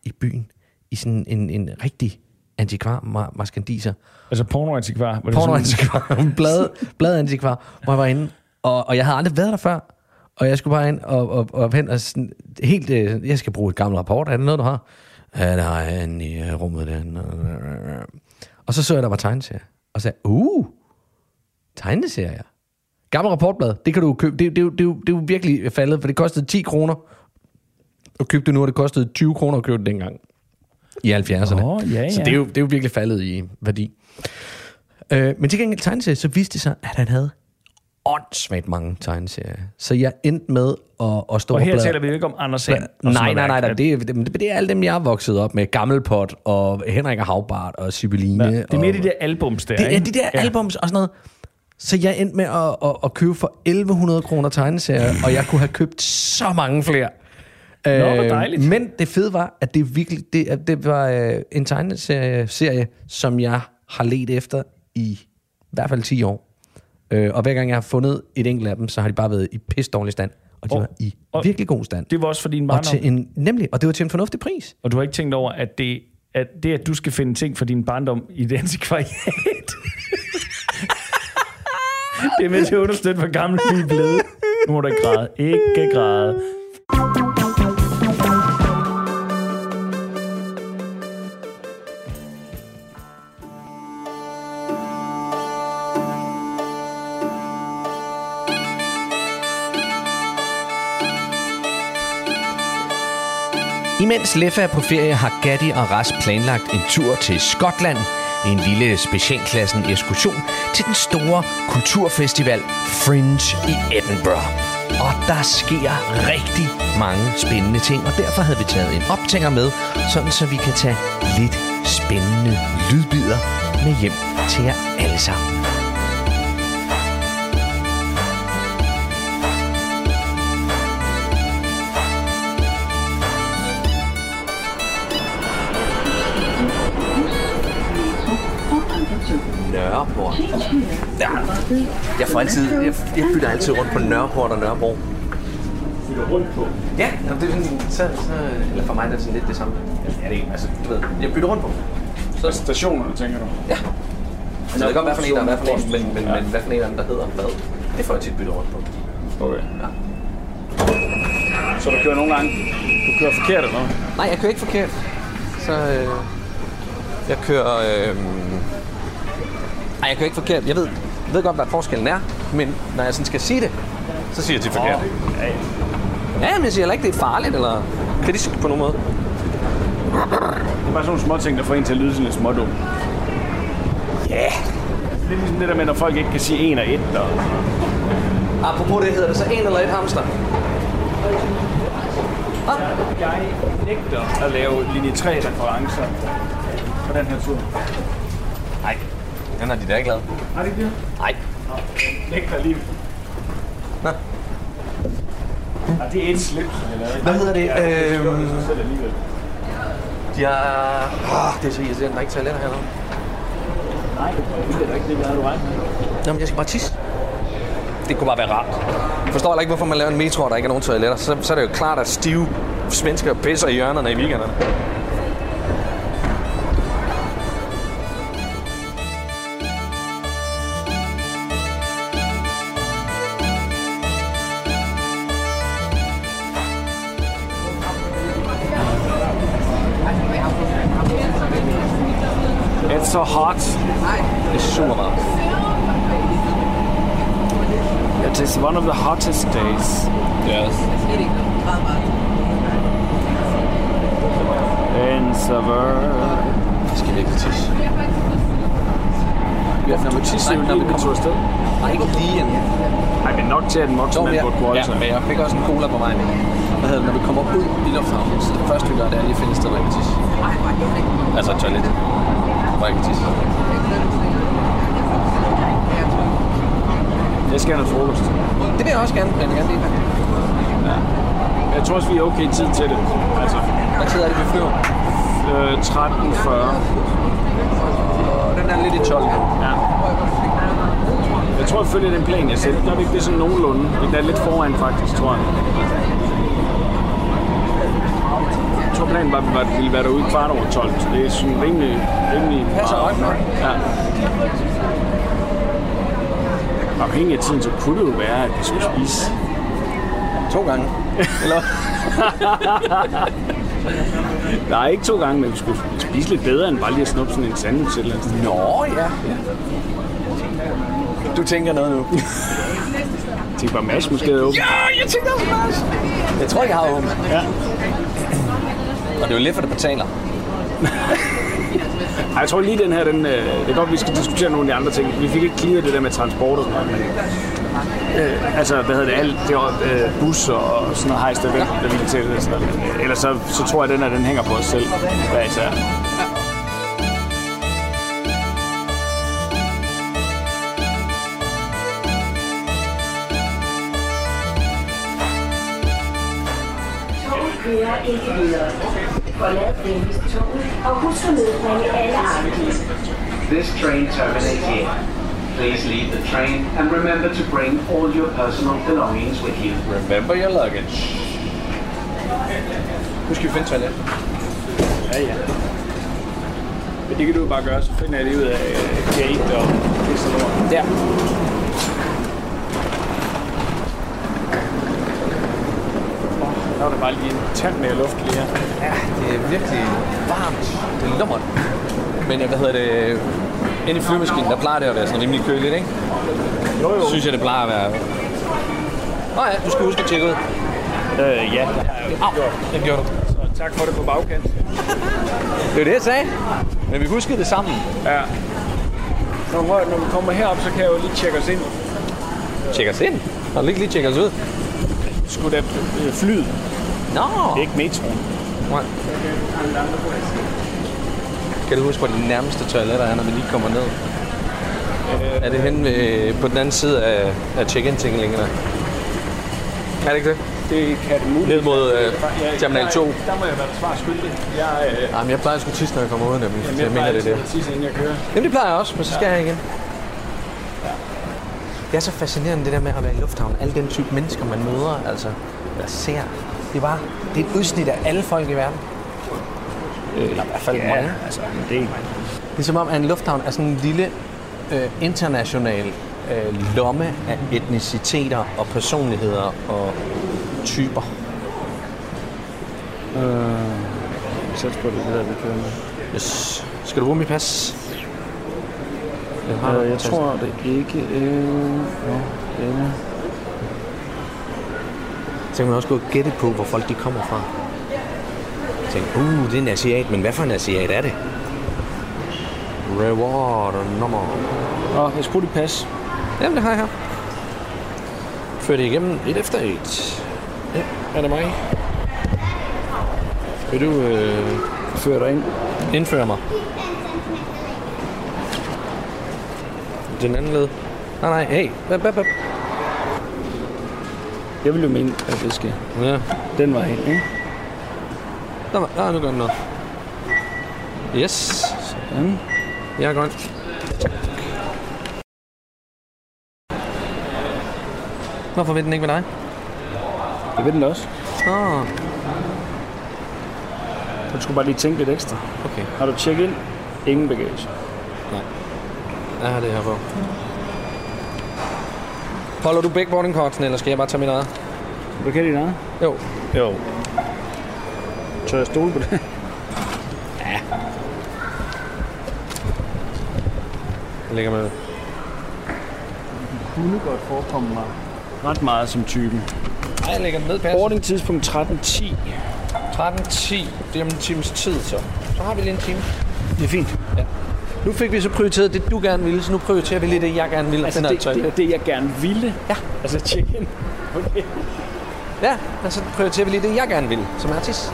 i byen, i sådan en, en rigtig antikvar, ma- maskandiser. Altså pornoantikvar. var det sådan- Pornoantikvar, [laughs] [laughs] blad, bladantikvar, hvor jeg var inde. Og, og jeg havde aldrig været der før. Og jeg skulle bare ind og, og, og hen og sådan, helt, øh, jeg skal bruge et gammelt rapport. Er det noget, du har? Ja, der har jeg en i øh, rummet der. Og så så jeg, der var tegneserier. Og så sagde uh, tegneserier. Gammel rapportblad, det kan du købe. Det, det, det, det, det, det er jo virkelig faldet, for det kostede 10 kroner at købe det nu, og det kostede 20 kroner at købe det dengang. I 70'erne. Åh, ja, Så ja. det er, jo, det er jo virkelig faldet i værdi. Øh, men til gengæld tegneserier, så viste det sig, at han havde åndssvagt mange tegneserier. Så jeg endte med at, at stå Og her bladre- taler vi jo ikke om Anders Sand. Nej, nej, nej, nej det, er, det, det er alle dem, jeg er vokset op med. Gammelpot og Henrik og Havbart og Sibyline. Ja, det er mere og, de der albums der, det ikke? de der ja. albums og sådan noget. Så jeg endte med at, at, at købe for 1100 kroner tegneserier, og jeg kunne have købt så mange flere. Nå, hvor Øh, dejligt. Men det fede var, at det virkelig det, det var øh, en tegneserie, serie, som jeg har let efter i i hvert fald 10 år. Øh, og hver gang jeg har fundet et enkelt af dem, så har de bare været i pis dårlig stand. Og de Og- var i og- virkelig god stand. Det var også for din Og, barndom. til en, nemlig, og det var til en fornuftig pris. Og du har ikke tænkt over, at det, at det, at du skal finde ting for din barndom i det [laughs] antikvariat, det er med til at understøtte, hvor gammel du er blevet. Nu må du ikke græde. Ikke græde. Imens Leffa er på ferie, har Gatti og Ras planlagt en tur til Skotland. En lille specialklassen ekskursion til den store kulturfestival Fringe i Edinburgh. Og der sker rigtig mange spændende ting, og derfor havde vi taget en optænger med, sådan så vi kan tage lidt spændende lydbider med hjem til jer alle sammen. Nørreport. Ja. Jeg får altid, jeg, jeg bytter altid rundt på Nørreport og Nørrebro. Rundt på. Ja, jamen, det er sådan, så, så, eller for mig er det sådan lidt det samme. Ja, det er altså, du ved, jeg bytter rundt på. Så stationerne, tænker du? Ja. Altså, jeg ved godt, hvad for en, der er hvad for en, men, men, men hvad for en af dem, der hedder hvad, det får jeg tit byttet rundt på. Okay. Ja. Så du kører nogle gange Du kører forkert, eller hvad? Nej, jeg kører ikke forkert. Så øh, jeg kører... Øh, nej, jeg kører ikke forkert. Jeg ved, ved godt, hvad forskellen er, men når jeg sådan skal sige det, så siger jeg til forkert. Ja, ja. Ja, men jeg siger heller ikke, det er farligt eller kritisk på nogen måde. Det er bare sådan nogle små ting, der får en til at lyde sådan lidt smådum. Ja. Yeah. Det er ligesom det der med, når folk ikke kan sige en og et. Og... Apropos det, hedder det så en eller et hamster? Jeg nægter at lave linje 3-referencer på den her tur. Nej, den har de da ikke lavet. Har det ikke det? Nej. Nægter lige. Nå. Ja, det er et slip, som jeg lavede. Hvad hedder det? Ja, Øhm, det selv alligevel. De. Oh, det er så irriterende, der er ikke toiletter hernede. Nej, det er ikke det, jeg havde du regnet med. Jamen, jeg skal bare tisse. Det kunne bare være rart. Jeg forstår heller ikke, hvorfor man laver en metro, og der ikke er nogen toiletter. Så, så er det jo klart, at stive svensker pisser i hjørnerne i weekenderne. So hot. Det er super varmt. It is one of the hottest days. Yes. in summer. Jeg skal virkelig tisse. Ja, når vi tisser når vi tog afsted. Nej, ikke lige en. Nej, men nok til, at en voksen Jo, mand ja. burde kunne holde ja, men jeg fik også en cola på vejen. Hvad hedder når vi kommer ud i lufthavnen, så det første vi gør, det er lige at finde et sted, hvor jeg kan tisse. Altså et toilet. Hvor jeg skal have noget frokost. Det vil jeg også gerne, men jeg gerne lige have. Jeg tror også, vi er okay tid til det. Altså, Hvad tid er det, vi flyver? øh, 13.40. Og den er lidt i 12 her. Ja. Jeg tror, jeg følger den plan, jeg sætter. Der er ikke det sådan nogenlunde. Det er lidt foran, faktisk, tror jeg. Jeg tror, planen var, at vi ville være derude kvart over 12, så det er sådan rimelig, rimelig Passer meget. Ja. Afhængig af tiden, så kunne det jo være, at vi skulle spise. To gange. Eller [laughs] Nej, ikke to gange, men vi skulle spise lidt bedre, end bare lige at snuppe sådan en sandwich eller sted. Nå, ja. ja. Du tænker noget nu. [laughs] Jeg tænkte bare, mash måske er åben. Ja, jeg tænker også meget. Jeg tror, jeg har åbent. Ja. Og det er jo lidt for det betaler. Ej, jeg tror lige den her, den, øh, det er godt, vi skal diskutere nogle af de andre ting. Vi fik ikke clearet det der med transport og sådan noget, men øh, altså, hvad hedder det, alt, det var øh, bus og sådan noget hejs, der, ja. der vi til det. Sådan noget. Øh, Ellers så, så tror jeg, at den her, den hænger på os selv. Hver især. Videre. Forlad venligst toget, og husk at nedbringe alle andre. This train terminates here. Please leave the train and remember to bring all your personal belongings with you. Remember your luggage. Nu skal vi finde toilet. Ja, ja. Men det kan du bare gøre, så finder jeg det ud af øh, gate og pisse og lort. Der. Var det bare lige en tand mere luft lige her. Ja, det er virkelig varmt. Det er lummert. Men øh, hvad hedder det? Inde i flyvemaskinen, der plejer det at være sådan rimelig køligt, ikke? Jo, jo. Synes jeg, det plejer at være. Nå ja, du skal huske at tjekke ud. Øh, ja. Au, det gjorde du. Så tak for det på bagkant. Det er det, jeg sagde. Men vi huskede det sammen. Ja. Når, vi- når vi kommer herop, så kan jeg jo lige tjekke os ind. Tjek os ind. Og lige lige tjekke os ud. Skulle da øh, flyet. Nå. Det er ikke metroen. Nej. Kan du huske, hvor de nærmeste toiletter er, når vi lige kommer ned? Er det hen ved, på den anden side af, af check-in-tinglingerne? Er det ikke det? Det kan det muligt. Ned mod øh, Ja, Terminal der- 2. Der må jeg være svar skyldig. Jeg, øh, Nej, men jeg plejer sgu tisse, når jeg kommer ud, nemlig. jamen, jeg jeg mener, det er det. at tisse, inden jeg kører. Jamen, det plejer jeg også, men så skal jeg igen. Det er så fascinerende, det der med at være i lufthavnen. Alle den type mennesker, man møder, altså, eller ser. Det er bare, det er et udsnit af alle folk i verden. Eller i hvert fald Ja, mange. altså en del. Det er som om, at en lufthavn er sådan en lille øh, international øh, lomme af etniciteter og personligheder og typer. Vi sætter på det, det der, vi kører med. Yes. Skal du bruge mit pas? Jeg, har Øh, jeg tror det ikke... Øh, nå, denne. Så kan man også gå og gætte på, hvor folk de kommer fra. Tænk, uh, det er en asiat, men hvad for en asiat er det? Reward nummer. Nå, jeg skulle dit pas. Jamen, det har jeg her. Før det igennem et efter et. Ja, er det mig? Vil du øh, Fører dig ind. indføre mig? Den anden led. Nej, nej, hey. Bap, bap, bap. Jeg vil jo mene, at det skal Ja, den vej ind, ikke? der var, ah, nu gør den noget. Yes, Sådan. jeg er grøn. Hvorfor vil den ikke med dig? Det vil den også. Ah, Du skulle bare lige tænke lidt ekstra. okay. Har du tjekket ind? Ingen bagage. Jeg har det her på. Holder du begge boardingkortene, eller skal jeg bare tage mit eget? Du kan dit eget? Jo. Jo. Tør jeg stole på det? Jeg ligger med. kunne godt forekomme mig ret meget som typen. Nej, jeg lægger den ned, pas. Boarding tidspunkt 13.10. 13.10. Det er om en times tid, så. Så har vi lige en time. Det er fint. Nu fik vi så prioriteret det, du gerne ville, så nu prioriterer vi lige det, jeg gerne ville. Altså, det, det, det, jeg gerne ville. Ja. Altså, check in. Okay. Ja, men så prioriterer vi lige det, jeg gerne ville, som tis.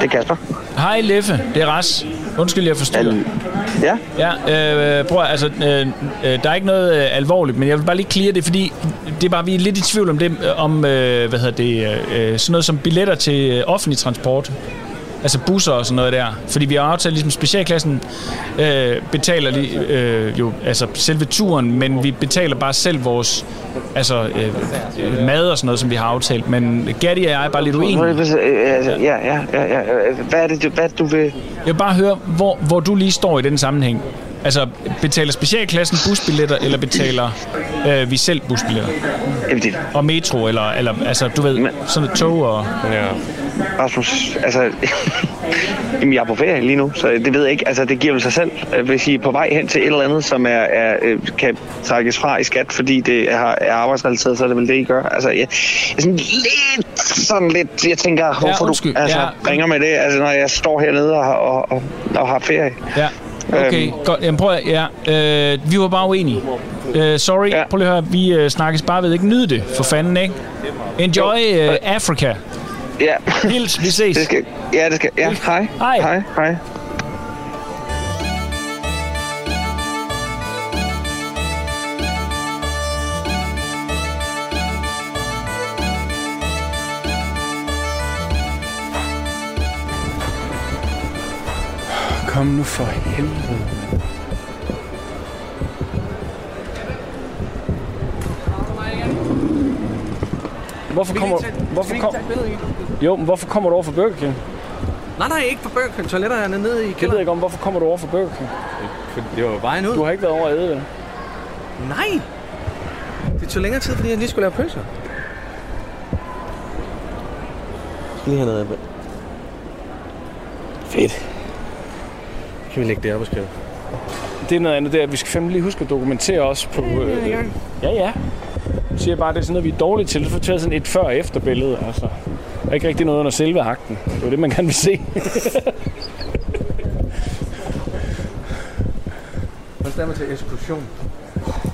Det er Kasper. Hej Leffe, det er Ras. Undskyld, jeg forstyrrer. Ja? Ja, øh, bror, altså, øh, øh, der er ikke noget øh, alvorligt, men jeg vil bare lige clear det, fordi det er bare, vi er lidt i tvivl om det, øh, om, øh, hvad hedder det, øh, øh sådan noget som billetter til øh, offentlig transport. Altså busser og sådan noget der. Fordi vi har aftalt, ligesom specialklassen øh, betaler lige, øh, jo altså selve turen, men vi betaler bare selv vores altså, øh, øh, mad og sådan noget, som vi har aftalt. Men Gatti og jeg er bare lidt uenige. Altså, ja, ja, ja, ja. Hvad er det, du, hvad er det, du vil... Jeg vil bare høre, hvor, hvor du lige står i den sammenhæng. Altså, betaler specialklassen busbilletter, eller betaler øh, vi selv busbilletter? Jamen, det, Og metro, eller, eller altså, du ved, sådan et tog og... Ja. Rasmus, altså... [laughs] Jamen, jeg er på ferie lige nu, så det ved jeg ikke. Altså, det giver vel sig selv. Øh, Hvis I er på vej hen til et eller andet, som er, er, øh, kan trækkes fra i skat, fordi det er, er arbejdsrelateret, så er det vel det, I gør. Altså, jeg, jeg sådan lidt, sådan lidt, jeg tænker, hvorfor undskyld. du altså, Ja. ringer med det, altså, når jeg står hernede og, og, og, og har ferie. Ja, okay, Øhm. godt. Jamen, prøv at, ja, øh, vi var bare uenige. Øh, sorry, Ja. prøv lige at høre, vi øh, snakkes bare ved ikke. Nyd det, for fanden, ikke? Enjoy øh, Africa. Ja. Hils, vi ses. Det skal, ja, det skal. Ja, hej. Hej. Hej. hej. Kom nu for helvede. Hvorfor kommer, hvorfor kom, jo, men hvorfor kommer du over for Burger King? Nej, nej, ikke på Burger King. Toiletterne er nede i Jeg ved kælderen. ikke om, hvorfor kommer du over for Burger King? Det var jo vejen ud. Du har ikke været over at æde? Nej! Det tog længere tid, fordi jeg lige skulle lave pølser. Jeg skal lige have noget Fedt. Kan vi lægge det op og skrive? Det er noget andet der. Vi skal fandme lige huske at dokumentere os på... Øh, ja, ja. Jeg siger bare, det er sådan noget, vi er dårlige til. Det får sådan et før- og efterbillede. Altså. Der er ikke rigtig noget under selve akten. Det er det, man gerne vil se. Hvad stemmer til ekskursion?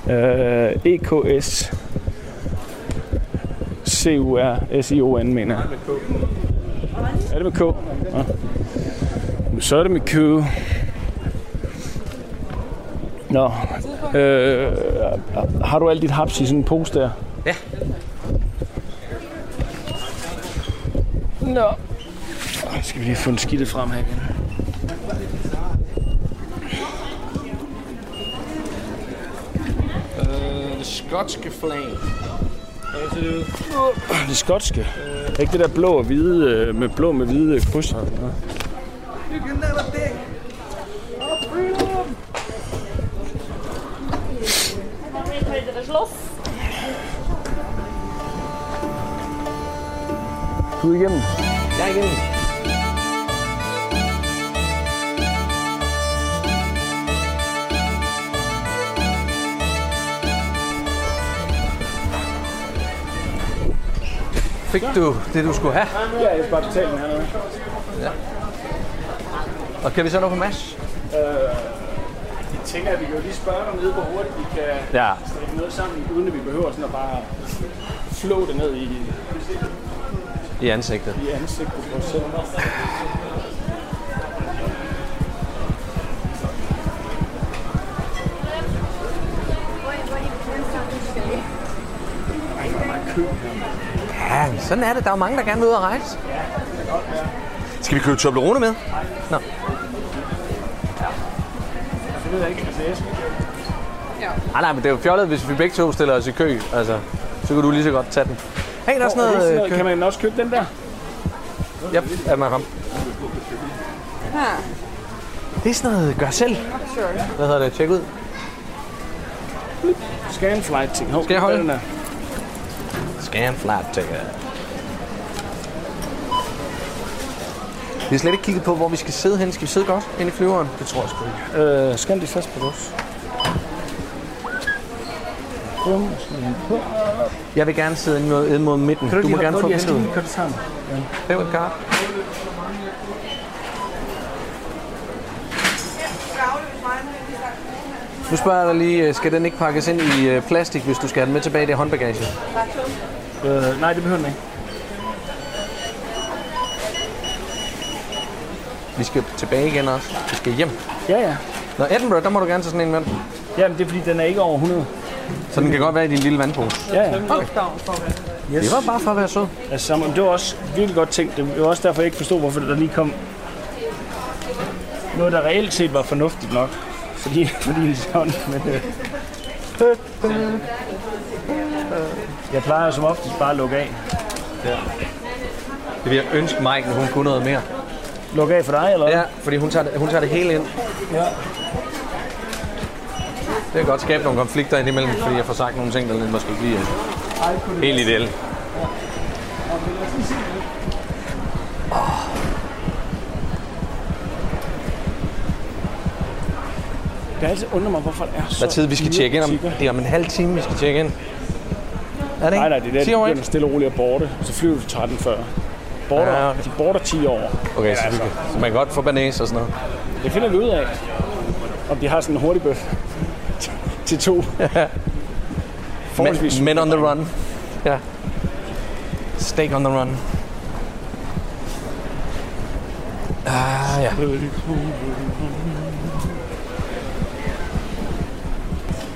øh, EKS. C-U-R-S-I-O-N, mener jeg. Er det med K? Ja. Så er det med K. Nå. Øh, har du alt dit haps i sådan en pose der? Ja. Nå. Skal vi lige få en skidtet frem her igen. Uh, det skotske flag. Hvordan ser det ud? Uh, det skotske. Uh. Ikke det der blå og hvide, øh, med blå med hvide krydser. Ja. Du igennem. Igennem. Fik du det, du skulle have? Ja, jeg skal bare betale den hernede. Ja. Og kan vi så nå på Mads? Øh, jeg tænker, at vi kan jo lige spørge dem nede, hvor hurtigt vi kan Ja. strikke noget sammen, uden at vi behøver sådan at bare flå det ned i, I ansigtet. i ansigtet på os selv. Ja, sådan er det. Der er jo mange, der gerne vil ud og rejse. Skal vi købe Toblerone med? Nå. Det ved jeg ikke. Jeg Nej, nej, men det er jo fjollet, hvis vi begge to stiller os i kø. Altså, så kan du lige så godt tage den. Hey, der er sådan noget... øh, Kan man også købe den der? Ja, er man ham. Her. Det er sådan noget gør selv. Hvad hedder det? Tjek ud. Scan flight ting. Hov, Skal jeg holde er den? der? Scan flat ticket. Vi har slet ikke kigget på, hvor vi skal sidde hen. Skal vi sidde godt inde i flyveren? Det tror jeg sgu ikke. Øh, scan de fast på os. Bum, sådan på. Jeg vil gerne sidde ind mod, ind mod midten. Kan du, du må gerne få vinduet. gøre det sammen. Ja. Hæv et kart. Nu spørger jeg dig lige, øh, skal den ikke pakkes ind i øh, plastik, hvis du skal have den med tilbage i det håndbagage? Øh, nej, det behøver den ikke. Vi skal tilbage igen også. Vi skal hjem. Ja, ja. Nå, Edinburgh, der må du gerne tage sådan en med. Jamen, det er fordi, den er ikke over 100. Så den kan godt være i din lille vandpose. Ja, ja. Okay. Det var bare for at være sød. Altså, det var også virkelig godt tænkt. Det var også derfor, jeg ikke forstod, hvorfor der lige kom noget, der reelt set var fornuftigt nok. Fordi, [laughs] fordi sådan, men, øh, jeg plejer som oftest bare at lukke af. Ja. Det vil jeg ønske Mike, at hun kunne noget mere. Lukke af for dig, eller hvad? Ja, fordi hun tager, det, hun tager det hele ind. Ja. Det kan godt skabe nogle konflikter indimellem, fordi jeg får sagt nogle ting, der måske ikke lige er helt ideelle. Det er altid undrer mig, hvorfor det er så Hvad tid vi skal tjekke ind om? Det er om en halv time, vi skal tjekke ind. Er det ikke? Nej, nej, det er der, 10 de begynder stille og roligt at borte, så flyver vi 13 før. Border, Ja, ja, okay. De border 10 år. Okay, Men så, altså, så man kan godt få banæs og sådan noget. Det finder vi ud af, om de har sådan en hurtig bøf til to. [laughs] Men, men on the run. Ja. Steak on the run. Ah, ja.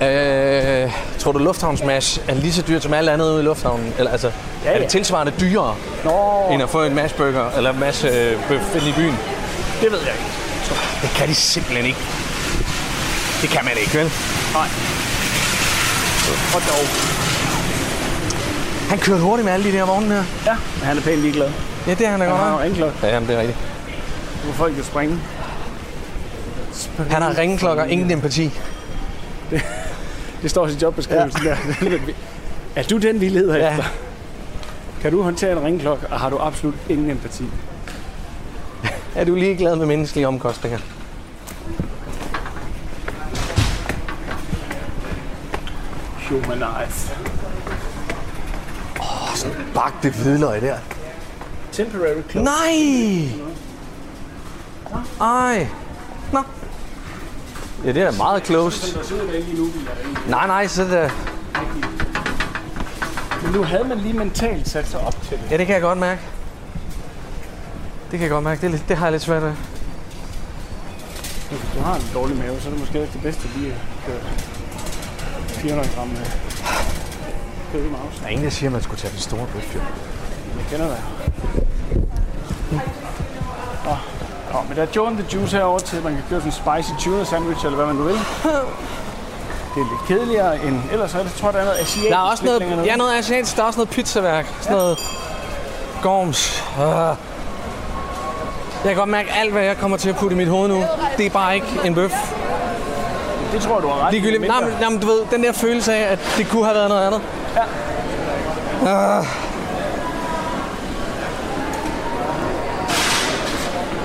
Øh, tror du, lufthavnsmash er lige så dyrt som alt andet ude i lufthavnen? Eller altså, Ja, er ja. det tilsvarende dyrere, Nå, end at få en mashburger eller mash øh, bøf i byen? det ved jeg ikke. Det kan de simpelthen ikke. Det kan man ikke, vel? Nej. Og dog. Han kørte hurtigt med alle de der vogne der. Ja, men han er pænt ligeglad. Ja, det er han da Han godt har jo nok. ringklokke, Ja, jamen, det er rigtigt. hvor folk kan springe. Han har ringeklokker, ingen empati. [laughs] Det står i jobbeskrivelsen ja. der. er du den, vi leder Ja. efter? Kan du håndtere en ringklokke, og har du absolut ingen empati? Er du ligeglad med menneskelige omkostninger? Humanize. Åh, sådan bagte hvidløg der. Temporary close. Nej! Ej. Nå. Ja, det er da meget derinde. Nej, nej, så er det... Men nu havde man lige mentalt sat sig op til det. Ja, det kan jeg godt mærke. Det kan jeg godt mærke. Det, er lidt, det har jeg lidt svært ved. Hvis du har en dårlig mave, så er det måske ikke det bedste lige at køre 400 gram med kød i mouse. Der er ingen, der siger, at man skulle tage den store bøf, jo. Jeg kender det. Nå, Nå, men der er Joe the Juice herovre til, at man kan købe sådan en spicy tuna sandwich, eller hvad man nu vil. Det er lidt kedeligere end... Ellers er det, tror jeg, der er noget asiatisk Der er også noget, længere ja, noget asiatisk. Der er også noget pizzaværk. Sådan noget gorms. Uh. Jeg kan godt mærke, alt, hvad jeg kommer til at putte i mit hoved nu, det er bare ikke en bøf. Det tror jeg, du har ret. Ligegyldigt. Nej, men, nej, men du ved, den der følelse af, at det kunne have været noget andet. Ja. Ah.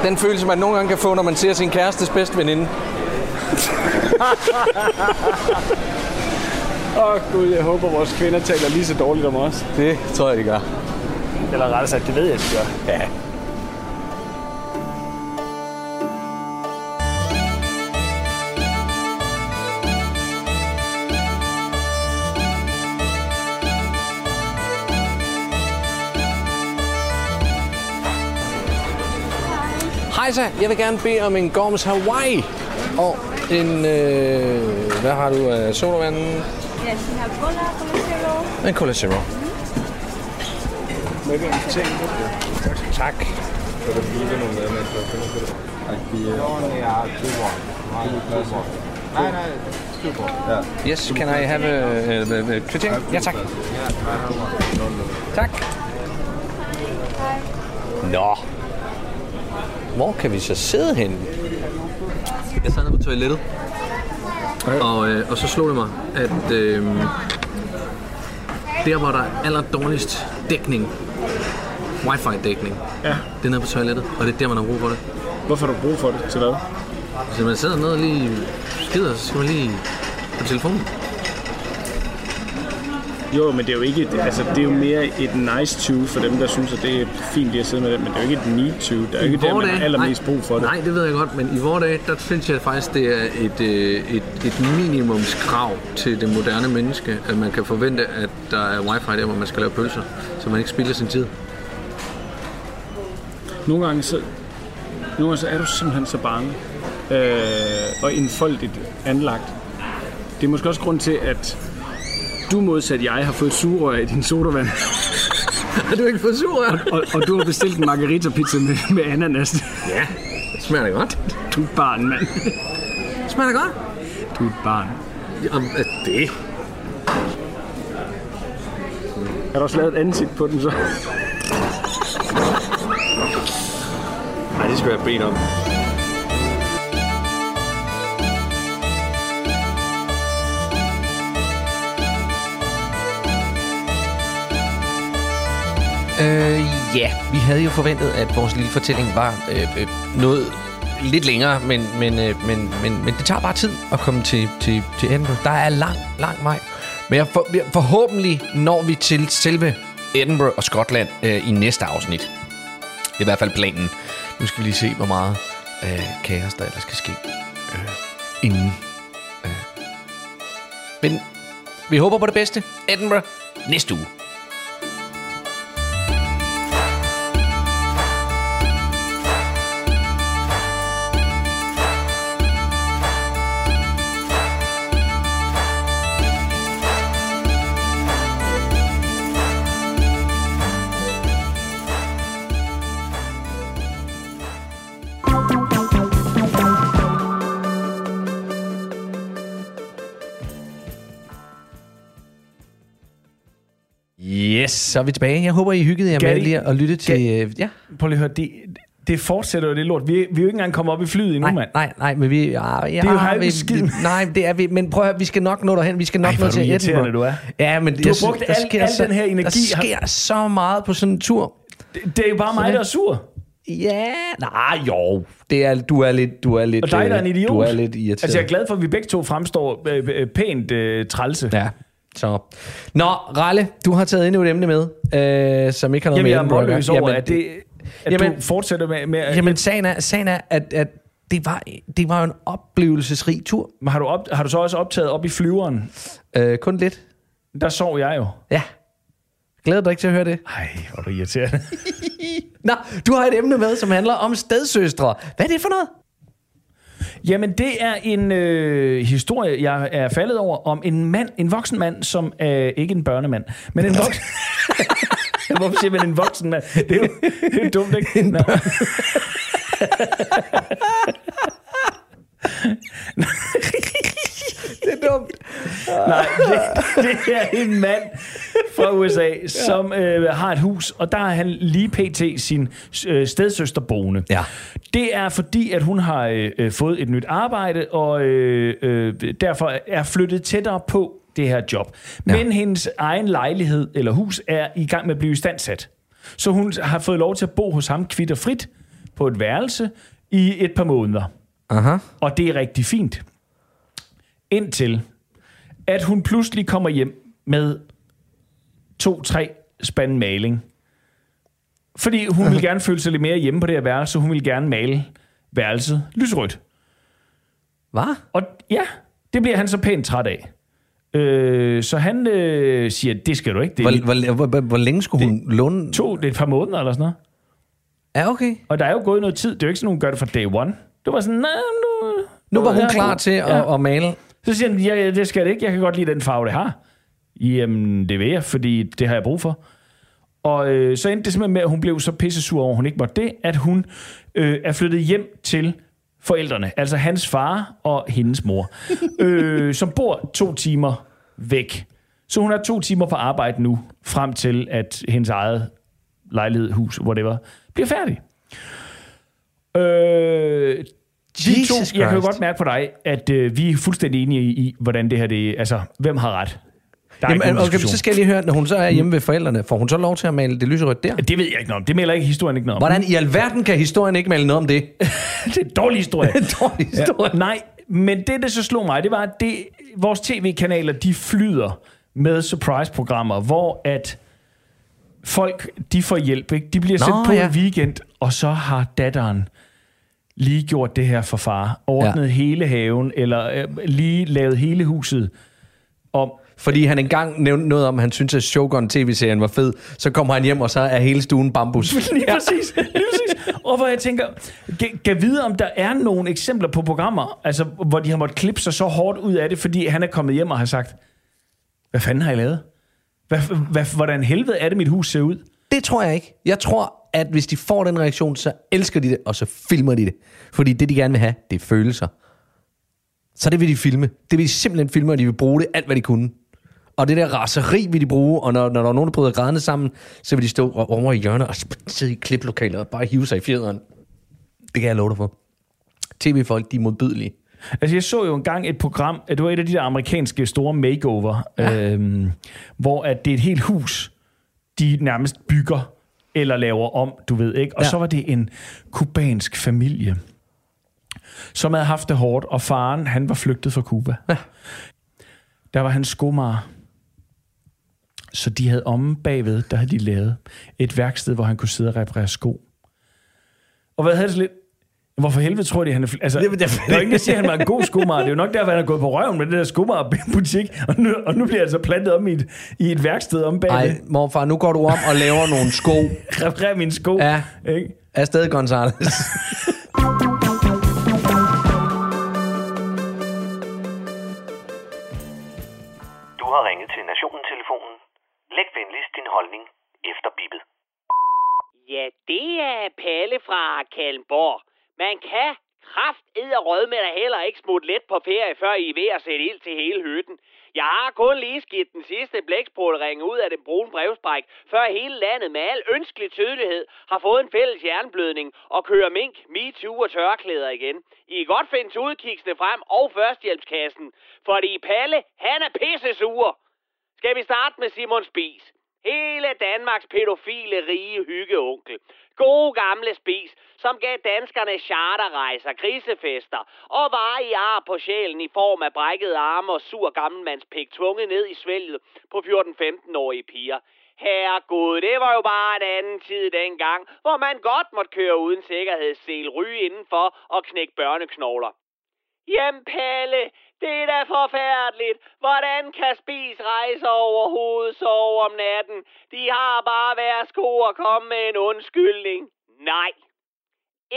Den følelse, man nogle gange kan få, når man ser sin kærestes bedste veninde. [laughs] Åh oh, gud, jeg håber, vores kvinder taler lige så dårligt om os. Det tror jeg, de gør. Eller rettere sagt, det ved jeg, de gør. Ja. Hej så, jeg vil gerne bede om en Gorms Hawaii. Og en, øh, hvad har du af sodavand? Yes, we have cola, cola zero. En Cola Zero. Med en ting. Tak. Yes, can I have a, a, a kvittering? Ja, tak. Tak. Nå. Hvor kan vi så sidde henne? Jeg sad nede på toilettet. Og, øh, og så slog det mig, at øh, der hvor der er aller dårligst dækning, wifi-dækning, Ja. det er nede på toilettet, og det er der, man har brug for det. Hvorfor har du brug for det? Til hvad? Så man sidder nede og lige skider, så skal man lige på telefonen. Jo, men det er jo ikke et, altså, det er jo mere et nice to for dem, der synes, at det er fint lige at sidde med det, men det er jo ikke et need to. Det er jo ikke der, man har allermest brug for det. Nej, det ved jeg godt, men i vores dage, der synes jeg faktisk, det er et, øh, et, et minimumskrav til det moderne menneske, at man kan forvente, at der er wifi der, hvor man skal lave pølser, så man ikke spilder sin tid. Nogle gange så, nogle gange så er du simpelthen så bange øh, og enfoldigt anlagt. Det er måske også grund til, at du modsat jeg har fået sugerør i din sodavand. [laughs] Har du ikke fået sugerør? Og, og, og du har bestilt en margarita pizza med, med ananas. Ja, det smager da godt. Du er et barn, mand. Smager det godt? Du er et barn. Jamen, er det? Har du også lavet et ansigt på den så? Nej, det skal jeg bede om. Øh, ja, vi havde jo forventet, at vores lille fortælling var øh, øh, noget lidt længere, men, men, øh, men, men, men det tager bare tid at komme til, til, til Edinburgh. Der er lang, lang vej. Men jeg for, jeg- forhåbentlig når vi til selve Edinburgh og Skotland øh, i næste afsnit. Det er i hvert fald planen. Nu skal vi lige se, hvor meget øh, kaos der ellers skal ske øh, inden. Øh. Men vi håber på det bedste. Edinburgh næste uge. Så er vi tilbage. Jeg håber, I hyggede jer med Gatti. lige at lytte til... Øh, ja. Prøv lige at høre, det, det fortsætter jo det lort. Vi, vi er jo ikke engang kommet op i flyet endnu, Nej, mand. nej, nej, men vi... Ja, ja, Det er jo her, vi, skidt. Nej, det er vi. Men prøv at høre, vi skal nok nå derhen. Vi skal nok Ej, nå til Edinburgh. du er. Ja, men Du har jeg brugt der al- al så, den her energi. Der sker så meget på sådan en tur. Det, det er jo bare mig, der er sur. Ja, nej, jo. Det er, du er lidt... Du er lidt Og dig, der er en øh, idiot. Du er lidt irriteret. Altså, jeg er glad for, at vi begge to fremstår øh, øh, pænt øh, trælse. Ja. Så. Nå, Ralle, du har taget endnu et emne med, øh, som ikke har noget Jamen, med jeg er Edinburgh at målløs gøre. over, Jamen, at, det, at jamen- du fortsætter med... med at- Jamen, sagen er, sagen er at, at det, var, det var jo en oplevelsesrig tur. Men har, du op, har du så også optaget op i flyveren? Øh, kun lidt. Der sov jeg jo. Ja. Glæder dig ikke til at høre det? Ej, hvor er du irriterende. [laughs] Nå, du har et emne med, som handler om stedsøstre. Hvad er det for noget? Jamen, det er en øh, historie, jeg er faldet over, om en mand, en voksen mand, som er ikke en børnemand, men en voksen... [laughs] Hvorfor siger man en voksen mand? Det er jo, det er jo dumt, ikke? Det er [laughs] [laughs] dumt. [laughs] Nej, det, det er en mand fra USA, som øh, har et hus, og der har han lige pt. sin øh, stedsøster boende. Ja. Det er fordi, at hun har øh, øh, fået et nyt arbejde, og øh, øh, derfor er flyttet tættere på det her job. Ja. Men hendes egen lejlighed eller hus er i gang med at blive istandsat. Så hun har fået lov til at bo hos ham kvitt og frit på et værelse i et par måneder. Aha. Og det er rigtig fint. Indtil, at hun pludselig kommer hjem med to-tre spand maling. Fordi hun vil gerne føle sig lidt mere hjemme på det her værelse. Hun vil gerne male værelset lysrødt. Hvad? Og ja, det bliver han så pænt træt af. Øh, så han øh, siger, det skal du ikke. Det er Hvor, hvor, hvor, hvor, hvor længe skulle hun låne? to, det er et par måneder eller sådan noget. Ja, okay. Og der er jo gået noget tid. Det er jo ikke sådan, hun gør det fra day one. Det var sådan, nej, nu... Nu var hun klar til at, ja. at male. Så siger han, ja, det skal det ikke. Jeg kan godt lide den farve, det har. Jamen, det vil jeg, fordi det har jeg brug for. Og øh, så endte det simpelthen med, at hun blev så pissesur over, at hun ikke måtte det, at hun øh, er flyttet hjem til forældrene. Altså hans far og hendes mor, [laughs] øh, som bor to timer væk. Så hun har to timer på arbejde nu, frem til at hendes eget lejlighed, hus, whatever, bliver færdig. Øh, Jesus to, jeg kan jo godt mærke på dig, at øh, vi er fuldstændig enige i, i, hvordan det her, det, altså, hvem har ret? Der er Jamen, okay, diskussion. så skal jeg lige høre, når hun så er hjemme ved forældrene, får hun så lov til at male det lyserødt der? Det ved jeg ikke noget om. Det melder ikke historien ikke noget om. Hvordan i alverden kan historien ikke male noget om det? [laughs] det er en dårlig historie. [laughs] dårlig historie. Ja, nej, men det, der så slog mig, det var, at det, vores tv-kanaler, de flyder med surprise-programmer, hvor at folk, de får hjælp. Ikke? De bliver Nå, sendt på ja. en weekend, og så har datteren lige gjort det her for far. Ordnet ja. hele haven, eller øh, lige lavet hele huset om. Fordi han engang nævnte noget om, at han syntes, at Shogun tv-serien var fed. Så kommer han hjem, og så er hele stuen bambus. [laughs] Lige præcis. Lige præcis. Og hvor jeg tænker, kan, kan vide, om der er nogle eksempler på programmer, altså, hvor de har måttet klippe sig så hårdt ud af det, fordi han er kommet hjem og har sagt, hvad fanden har I lavet? Hvad, hvad, hvordan helvede er det, mit hus ser ud? Det tror jeg ikke. Jeg tror, at hvis de får den reaktion, så elsker de det, og så filmer de det. Fordi det, de gerne vil have, det er følelser. Så det vil de filme. Det vil de simpelthen filme, og de vil bruge det alt, hvad de kunne. Og det der raseri vil de bruge, og når, når der er nogen, der bryder grædende sammen, så vil de stå over i hjørnet og sidde i kliplokalet og bare hive sig i fjederen. Det kan jeg love dig for. TV-folk, de er modbydelige. Altså, jeg så jo engang et program, det var et af de der amerikanske store makeover, ja. øhm, hvor at det er et helt hus, de nærmest bygger eller laver om, du ved ikke. Og ja. Så var det en kubansk familie, som havde haft det hårdt, og faren, han var flygtet fra Kuba. Ja. Der var han skomager. Så de havde omme bagved, der havde de lavet et værksted, hvor han kunne sidde og reparere sko. Og hvad havde det lidt? Hvorfor helvede tror de, han er... fl- Altså, Jamen, det er- der er ingen, der siger, at han var en god skomager. Det er jo nok derfor, han er gået på røven med det der skomagerbutik. Og nu, og nu bliver han så plantet om i et, i et værksted om bagved. Ej, morfar, nu går du om og laver nogle sko. [laughs] Reparerer mine sko. Ja. Ikke? Afsted, Gonzales. [laughs] Du har ringet til Nationen-telefonen. Læg venligst din holdning efter bippet. Ja, det er Palle fra Kalmborg. Man kan kraft rød med dig heller ikke smutte let på ferie, før I er ved at sætte ild til hele hytten. Jeg har kun lige skidt den sidste blækspruttering ud af den brune brevspræk, før hele landet med al ønskelig tydelighed har fået en fælles jernblødning og kører mink, MeToo og tørklæder igen. I kan godt finde tudkiksene frem og førstehjælpskassen, fordi Palle, han er pissesur. Skal vi starte med Simon Spis? Hele Danmarks pædofile, rige hyggeonkel. Gode gamle Spis, som gav danskerne charterrejser, grisefester og var i ar på sjælen i form af brækkede arme og sur gammelmandspik tvunget ned i svælget på 14-15-årige piger. Herregud, det var jo bare en anden tid dengang, hvor man godt måtte køre uden sikkerhedssel, ryge indenfor og knække børneknogler. Jamen Palle, det er da forfærdeligt. Hvordan kan Spis rejse overhovedet sove om natten? De har bare været sko at komme med en undskyldning. Nej.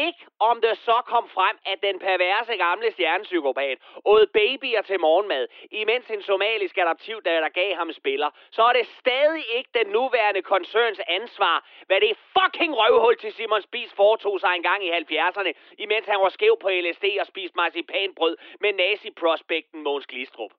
Ikke om det så kom frem, at den perverse gamle stjernepsykopat åd babyer til morgenmad, imens en somalisk adoptivdatter gav ham spiller, så er det stadig ikke den nuværende koncerns ansvar, hvad det fucking røvhul til Simon Spis foretog sig engang i 70'erne, imens han var skæv på LSD og spiste marcipanbrød med nazi-prospekten Måns Glistrup.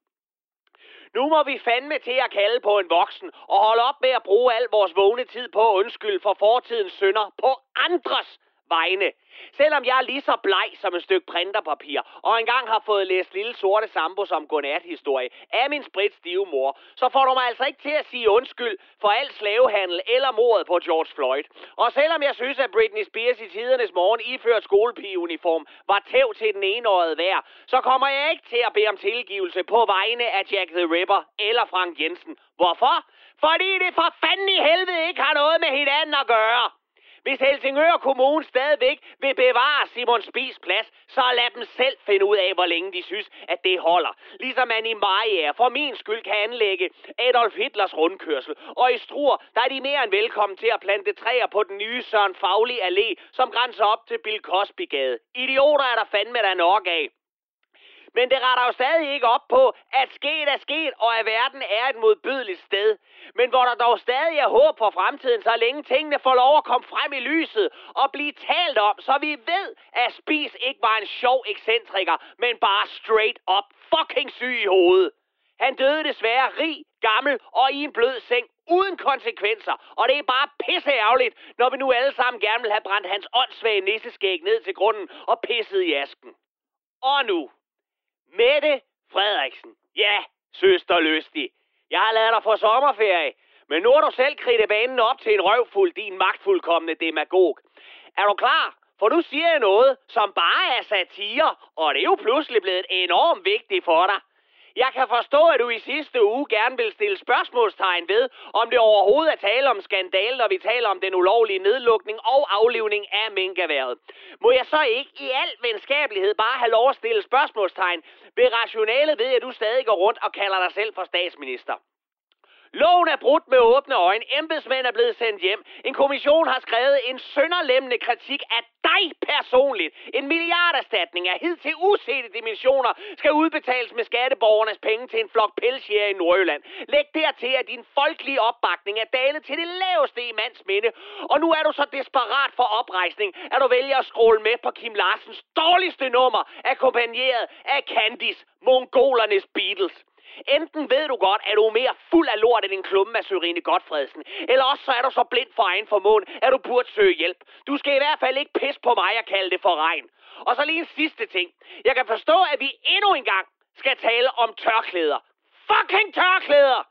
Nu må vi fandme til at kalde på en voksen og holde op med at bruge al vores vågne tid på at undskylde for fortidens synder på andres vegne. Selvom jeg er lige så bleg som et stykke printerpapir, og engang har fået læst Lille Sorte Sambo som godnat-historie af min spritstive mor, så får du mig altså ikke til at sige undskyld for al slavehandel eller mordet på George Floyd. Og selvom jeg synes, at Britney Spears i tidernes morgen iført skolepigeuniform var tæv til den enårede vær, så kommer jeg ikke til at bede om tilgivelse på vegne af Jack the Ripper eller Frank Jensen. Hvorfor? Fordi det for fanden i helvede ikke har noget med hinanden at gøre. Hvis Helsingør Kommune stadigvæk vil bevare Simon Spis plads, så lad dem selv finde ud af, hvor længe de synes, at det holder. Ligesom man i Mariager for min skyld kan anlægge Adolf Hitlers rundkørsel. Og i Struer, der er de mere end velkommen til at plante træer på den nye Søren Faglig Allé, som grænser op til Bill Cosby-gade. Idioter er der fandme der nok af. Men det retter jo stadig ikke op på, at sket er sket, og at verden er et modbydeligt sted. Men hvor der dog stadig er håb for fremtiden, så længe tingene får lov at komme frem i lyset og blive talt om, så vi ved, at Spis ikke var en sjov ekscentriker, men bare straight up fucking syg i hovedet. Han døde desværre rig, gammel og i en blød seng, uden konsekvenser. Og det er bare pisse ærgerligt, når vi nu alle sammen gerne vil have brændt hans åndssvage nisseskæg ned til grunden og pisset i asken. Og nu, Mette Frederiksen. Ja, søster lystig. Jeg har lavet dig få sommerferie, men nu har du selv kridtet banen op til en røvfuld, din magtfuldkommende demagog. Er du klar? For nu siger jeg noget, som bare er satire, og det er jo pludselig blevet enormt vigtigt for dig. Jeg kan forstå, at du i sidste uge gerne vil stille spørgsmålstegn ved, om det overhovedet er tale om skandal, når vi taler om den ulovlige nedlukning og aflivning af minkaværet. Må jeg så ikke i al venskabelighed bare have lov at stille spørgsmålstegn ved rationalet ved, at du stadig går rundt og kalder dig selv for statsminister? Loven er brudt med åbne øjne. Embedsmænd er blevet sendt hjem. En kommission har skrevet en sønderlemmende kritik af dig personligt. En milliarderstatning af hidtil usete dimensioner skal udbetales med skatteborgernes penge til en flok pelsjæger i Nordjylland. Læg dertil, at din folkelige opbakning er dalet til det laveste i mands minde. Og nu er du så desperat for oprejsning, at du vælger at scrolle med på Kim Larsens dårligste nummer, akkompagneret af Candice, mongolernes Beatles. Enten ved du godt, at du er mere fuld af lort end en klumme af Sørine Godfredsen, eller også så er du så blind for egen formåen, at du burde søge hjælp. Du skal i hvert fald ikke pisse på mig og kalde det for regn. Og så lige en sidste ting. Jeg kan forstå, at vi endnu en gang skal tale om tørklæder. Fucking tørklæder!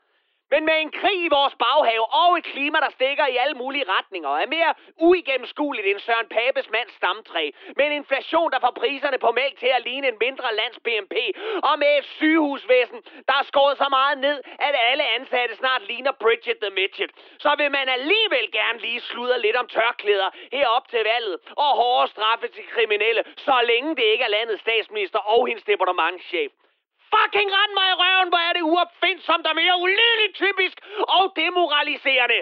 Men med en krig i vores baghave og et klima, der stikker i alle mulige retninger, er mere uigennemskueligt end Søren Papes mands stamtræ, med en inflation, der får priserne på mælk til at ligne en mindre lands BNP, og med et sygehusvæsen, der er skåret så meget ned, at alle ansatte snart ligner Bridget the Midget, så vil man alligevel gerne lige sludre lidt om tørklæder herop til valget, og hårde straffe til kriminelle, så længe det ikke er landets statsminister og hendes departementschef. Fucking rende mig i røven, hvor er det uopfindsomt og mere ulideligt typisk og demoraliserende.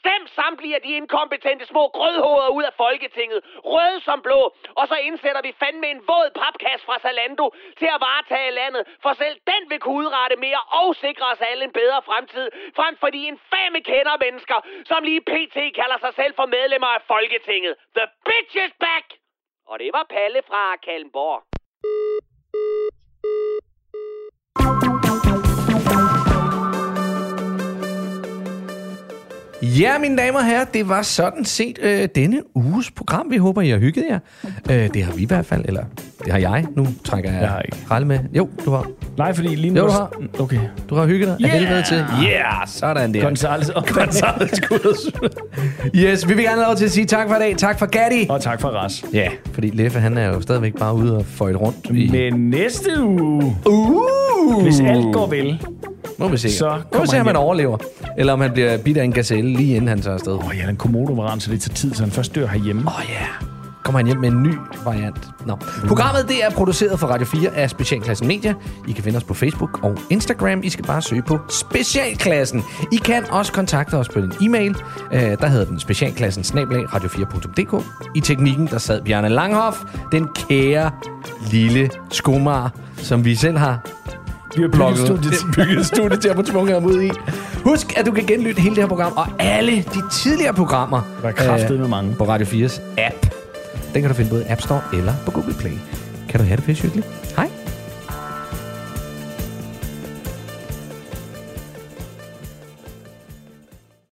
Stem samtlige af de inkompetente små grødhoveder ud af Folketinget, røde som blå, og så indsætter vi fandme en våd papkasse fra Zalando til at varetage landet, for selv den vil kunne udrette mere og sikre os alle en bedre fremtid, frem for de infame kender mennesker, som lige pt. kalder sig selv for medlemmer af Folketinget. The bitch is back! Og det var Palle fra Kalmborg. Ja, mine damer og herrer, det var sådan set øh, denne uges program. Vi håber, I har hygget jer. Øh, det har vi i hvert fald, eller det har jeg. Nu trækker jeg, Jeg ikke. Ralle med. Jo, du har. Nej, fordi lige nu... Jo, du har. Okay. Du har hygget dig. Yeah! Er helvede til. Yeah, sådan der. Gonzales og Gonzales Yes, vi vil gerne have lov til at sige tak for i dag. Tak for Gatti. Og tak for Ras. Ja, fordi Leffe, han er jo stadigvæk bare ude og føjt rundt. I... Men næste uge, Uh! hvis alt går vel, Må vi se. Så Må vi se, om han overlever. Eller om han bliver bidt af en gazelle lige inden han tager afsted. Åh oh, ja, den komodo så det tager tid, så han først dør herhjemme. Åh oh, ja. Yeah. Kommer han hjem med en ny variant. Nå. Programmet det er produceret for Radio 4 af Specialklassen Media. I kan finde os på Facebook og Instagram. I skal bare søge på Specialklassen. I kan også kontakte os på en e-mail. Øh, der hedder den specialklassen snablag radio4.dk. I teknikken der sad Bjarne Langhoff, den kære lille skomar, som vi selv har Vi har bygget studiet. [laughs] bygget studiet til at få tvunget ham ud i. Husk, at du kan genlytte hele det her program og alle de tidligere programmer Der er kraftet med mange. på Radio 4's app. Den kan du finde både i App Store eller på Google Play. Kan du have det hyggeligt? Hej.